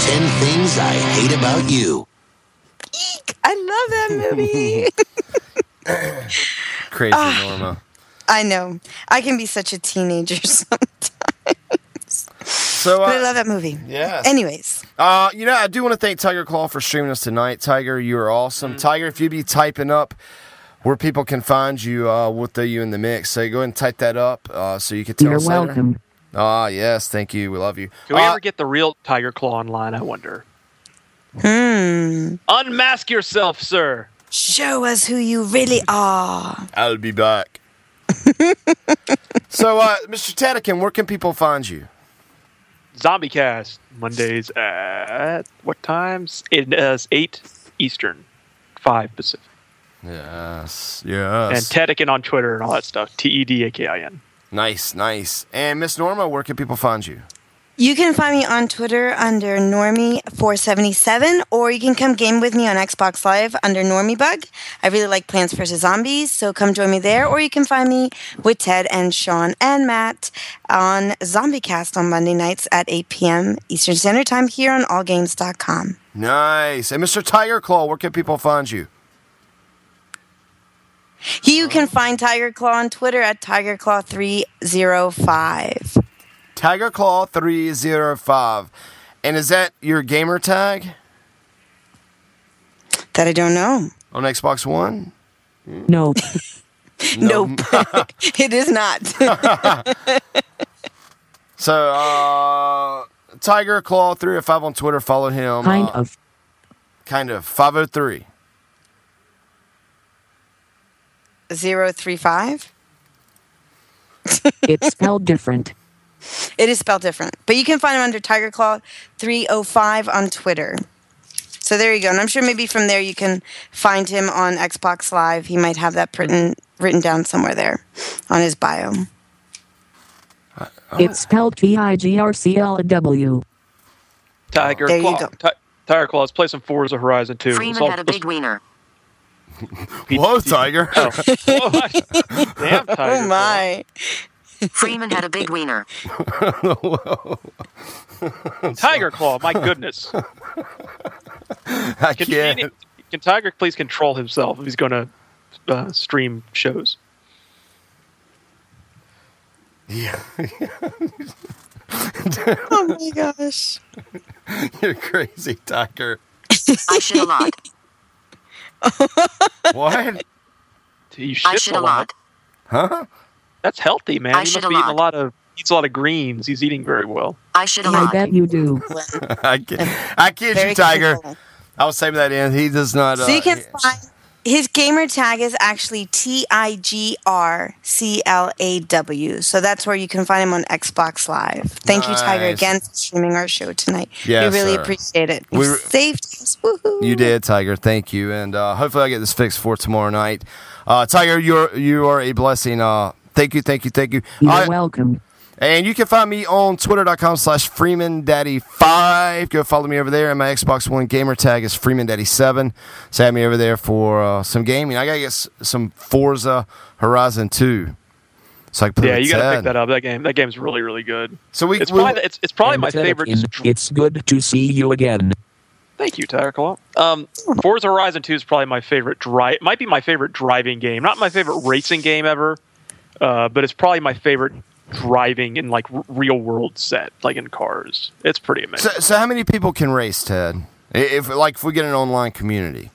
10 Things I Hate About You. I love that movie. Crazy Ah. Norma. I know. I can be such a teenager sometimes. So, But I uh, love that movie. Yeah. Anyways, Uh, you know, I do want to thank Tiger Claw for streaming us tonight. Tiger, you are awesome. Mm-hmm. Tiger, if you'd be typing up where people can find you, uh, we'll throw you in the mix. So go ahead and type that up uh, so you can tell You're us later. welcome. Ah, yes, thank you. We love you. Can we Uh, ever get the real Tiger Claw online? I wonder. hmm. Unmask yourself, sir. Show us who you really are. I'll be back. so, uh, Mr. Tedakin, where can people find you? Zombie Cast Mondays at what times? It is eight Eastern, five Pacific, Yes, yes. and. Tedakin on Twitter and all that stuff. T E D A K I N. nice, nice. And Miss Norma, where can people find you? You can find me on Twitter under Normie477, or you can come game with me on Xbox Live under NormieBug. I really like Plants vs. Zombies, so come join me there. Or you can find me with Ted and Sean and Matt on ZombieCast on Monday nights at 8 p.m. Eastern Standard Time here on AllGames.com. Nice. And Mr. Tiger Claw, where can people find you? You can find Tiger Claw on Twitter at TigerClaw305. Tiger Claw 305. And is that your gamer tag That I don't know. on Xbox One? No. Nope. it is not. So, uh, Tiger Claw 305 on Twitter. Follow him. Kind uh, of. Kind of. 503. 035? It's spelled different. It is spelled different. But you can find him under Tiger Claw 305 on Twitter. So there you go. And I'm sure maybe from there you can find him on Xbox Live. He might have that written written down somewhere there on his bio. It's spelled T I G R C L W. Tiger There you Claw. go. Ti- Tiger Claw. Let's play some Forza Horizon 2. Freeman Let's all- had a big wiener. Whoa, Tiger. Oh. Damn, Tiger Oh my. Freeman had a big wiener. Tiger Claw, my goodness. I Can, can't. can, can Tiger please control himself if he's going to uh, stream shows? Yeah. Oh my gosh. You're crazy, Tiger. I shit a lot. What? You I shit shit a a lot. lot. Huh? That's healthy, man. I he must be eating a lot. lot of eats a lot of greens. He's eating very well. I shit a I lot. bet you do. I kid, I kid Very you, Tiger. capable. I was saving that in. He does not. Uh, So you can find his gamer tag is actually T I G R C L A W. So that's where you can find him on Xbox Live. Thank you, Tiger, again for streaming our show tonight. Yes, we really sir. appreciate it. You We- saved us. Woohoo. You did, Tiger. Thank you, and uh, hopefully I get this fixed for tomorrow night. Uh, Tiger, you're you are a blessing. Uh, thank you, thank you, thank you. You're I, welcome. And you can find me on twitter.com slash FreemanDaddy5. Go follow me over there. And my Xbox One gamer tag is FreemanDaddy7. So have me over there for uh, some gaming. I got to get s- some Forza Horizon 2. So I can put Yeah, you got to to pick that up. That game, that game's really, really good. So we, It's we- probably it's, it's probably my And set it favorite. in. It's good to see you again. Thank you, Tiger Claw. Um, Forza Horizon 2 is probably my favorite drive. Might be my favorite driving game. Not my favorite racing game ever, uh, but it's probably my favorite driving in like r- real world set, like in cars. It's pretty amazing. so, so how many people can race, Ted? If like if we get an online community.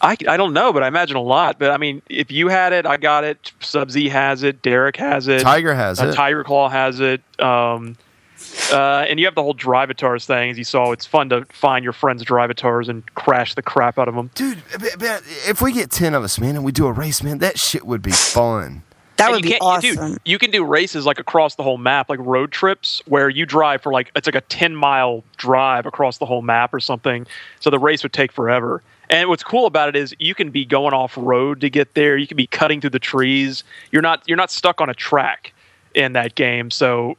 I, I don't know, but I imagine a lot. But I mean, if you had it, I got it. Sub Z has it. Derek has it. Tiger has uh, it. Tiger Claw has it. Um, uh, and you have the whole drivatars thing. As you saw, it's fun to find your friends' drivatars and crash the crap out of them. Dude, if we get 10 of us, man, and we do a race, man, that shit would be fun. That And would be you do- You, can do races like across the whole map, like road trips, where you drive for like it's like a ten mile drive across the whole map or something. So the race would take forever. And what's cool about it is you can be going off road to get there. You can be cutting through the trees. You're not you're not stuck on a track in that game. So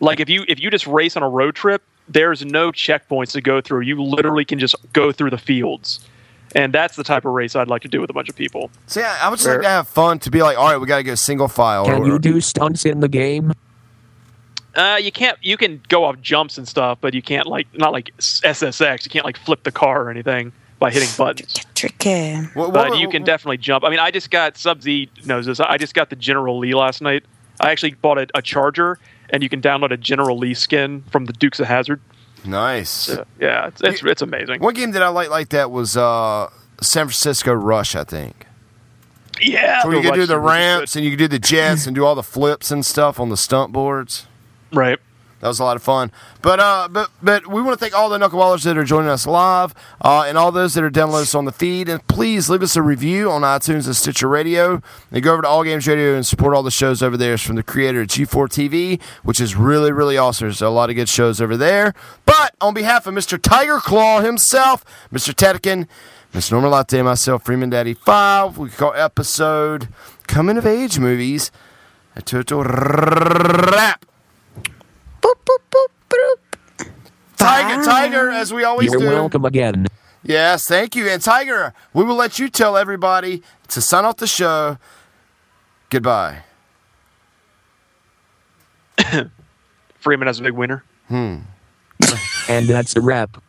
like if you if you just race on a road trip, there's no checkpoints to go through. You literally can just go through the fields. And that's the type of race I'd like to do with a bunch of people. See, I, I would just like to have fun to be like, all right, we got to go single file. Can or- you do stunts in the game? Uh, you can't. You can go off jumps and stuff, but you can't like not like SSX. You can't like flip the car or anything by hitting buttons. Tricky. But you can definitely jump. I mean, I just got Sub Z knows this. I just got the General Lee last night. I actually bought a, a charger, and you can download a General Lee skin from the Dukes of Hazzard. Nice. Yeah, it's it's, it's amazing. One game that I liked like that was uh, San Francisco Rush, I think. Yeah, So you could do the ramps and you could do the jets and do all the flips and stuff on the stunt boards. Right. That was a lot of fun. But uh, but but we want to thank all the knuckleballers that are joining us live, uh, and all those that are downloading us on the feed. And please leave us a review on iTunes and Stitcher Radio. And go over to All Games Radio and support all the shows over there. It's from the creator of G4 TV, which is really really awesome. There's a lot of good shows over there. But on behalf of Mr. Tiger Claw himself, Mr. Tedakin, Mr. Norman Latte, myself, Freeman Daddy Five, we call episode coming of age movies. A total wrap. Tiger, Tiger, as we always You're do. welcome again. Yes, thank you. And Tiger, we will let you tell everybody to sign off the show. Goodbye. Freeman has a big winner. Hmm. And that's a wrap.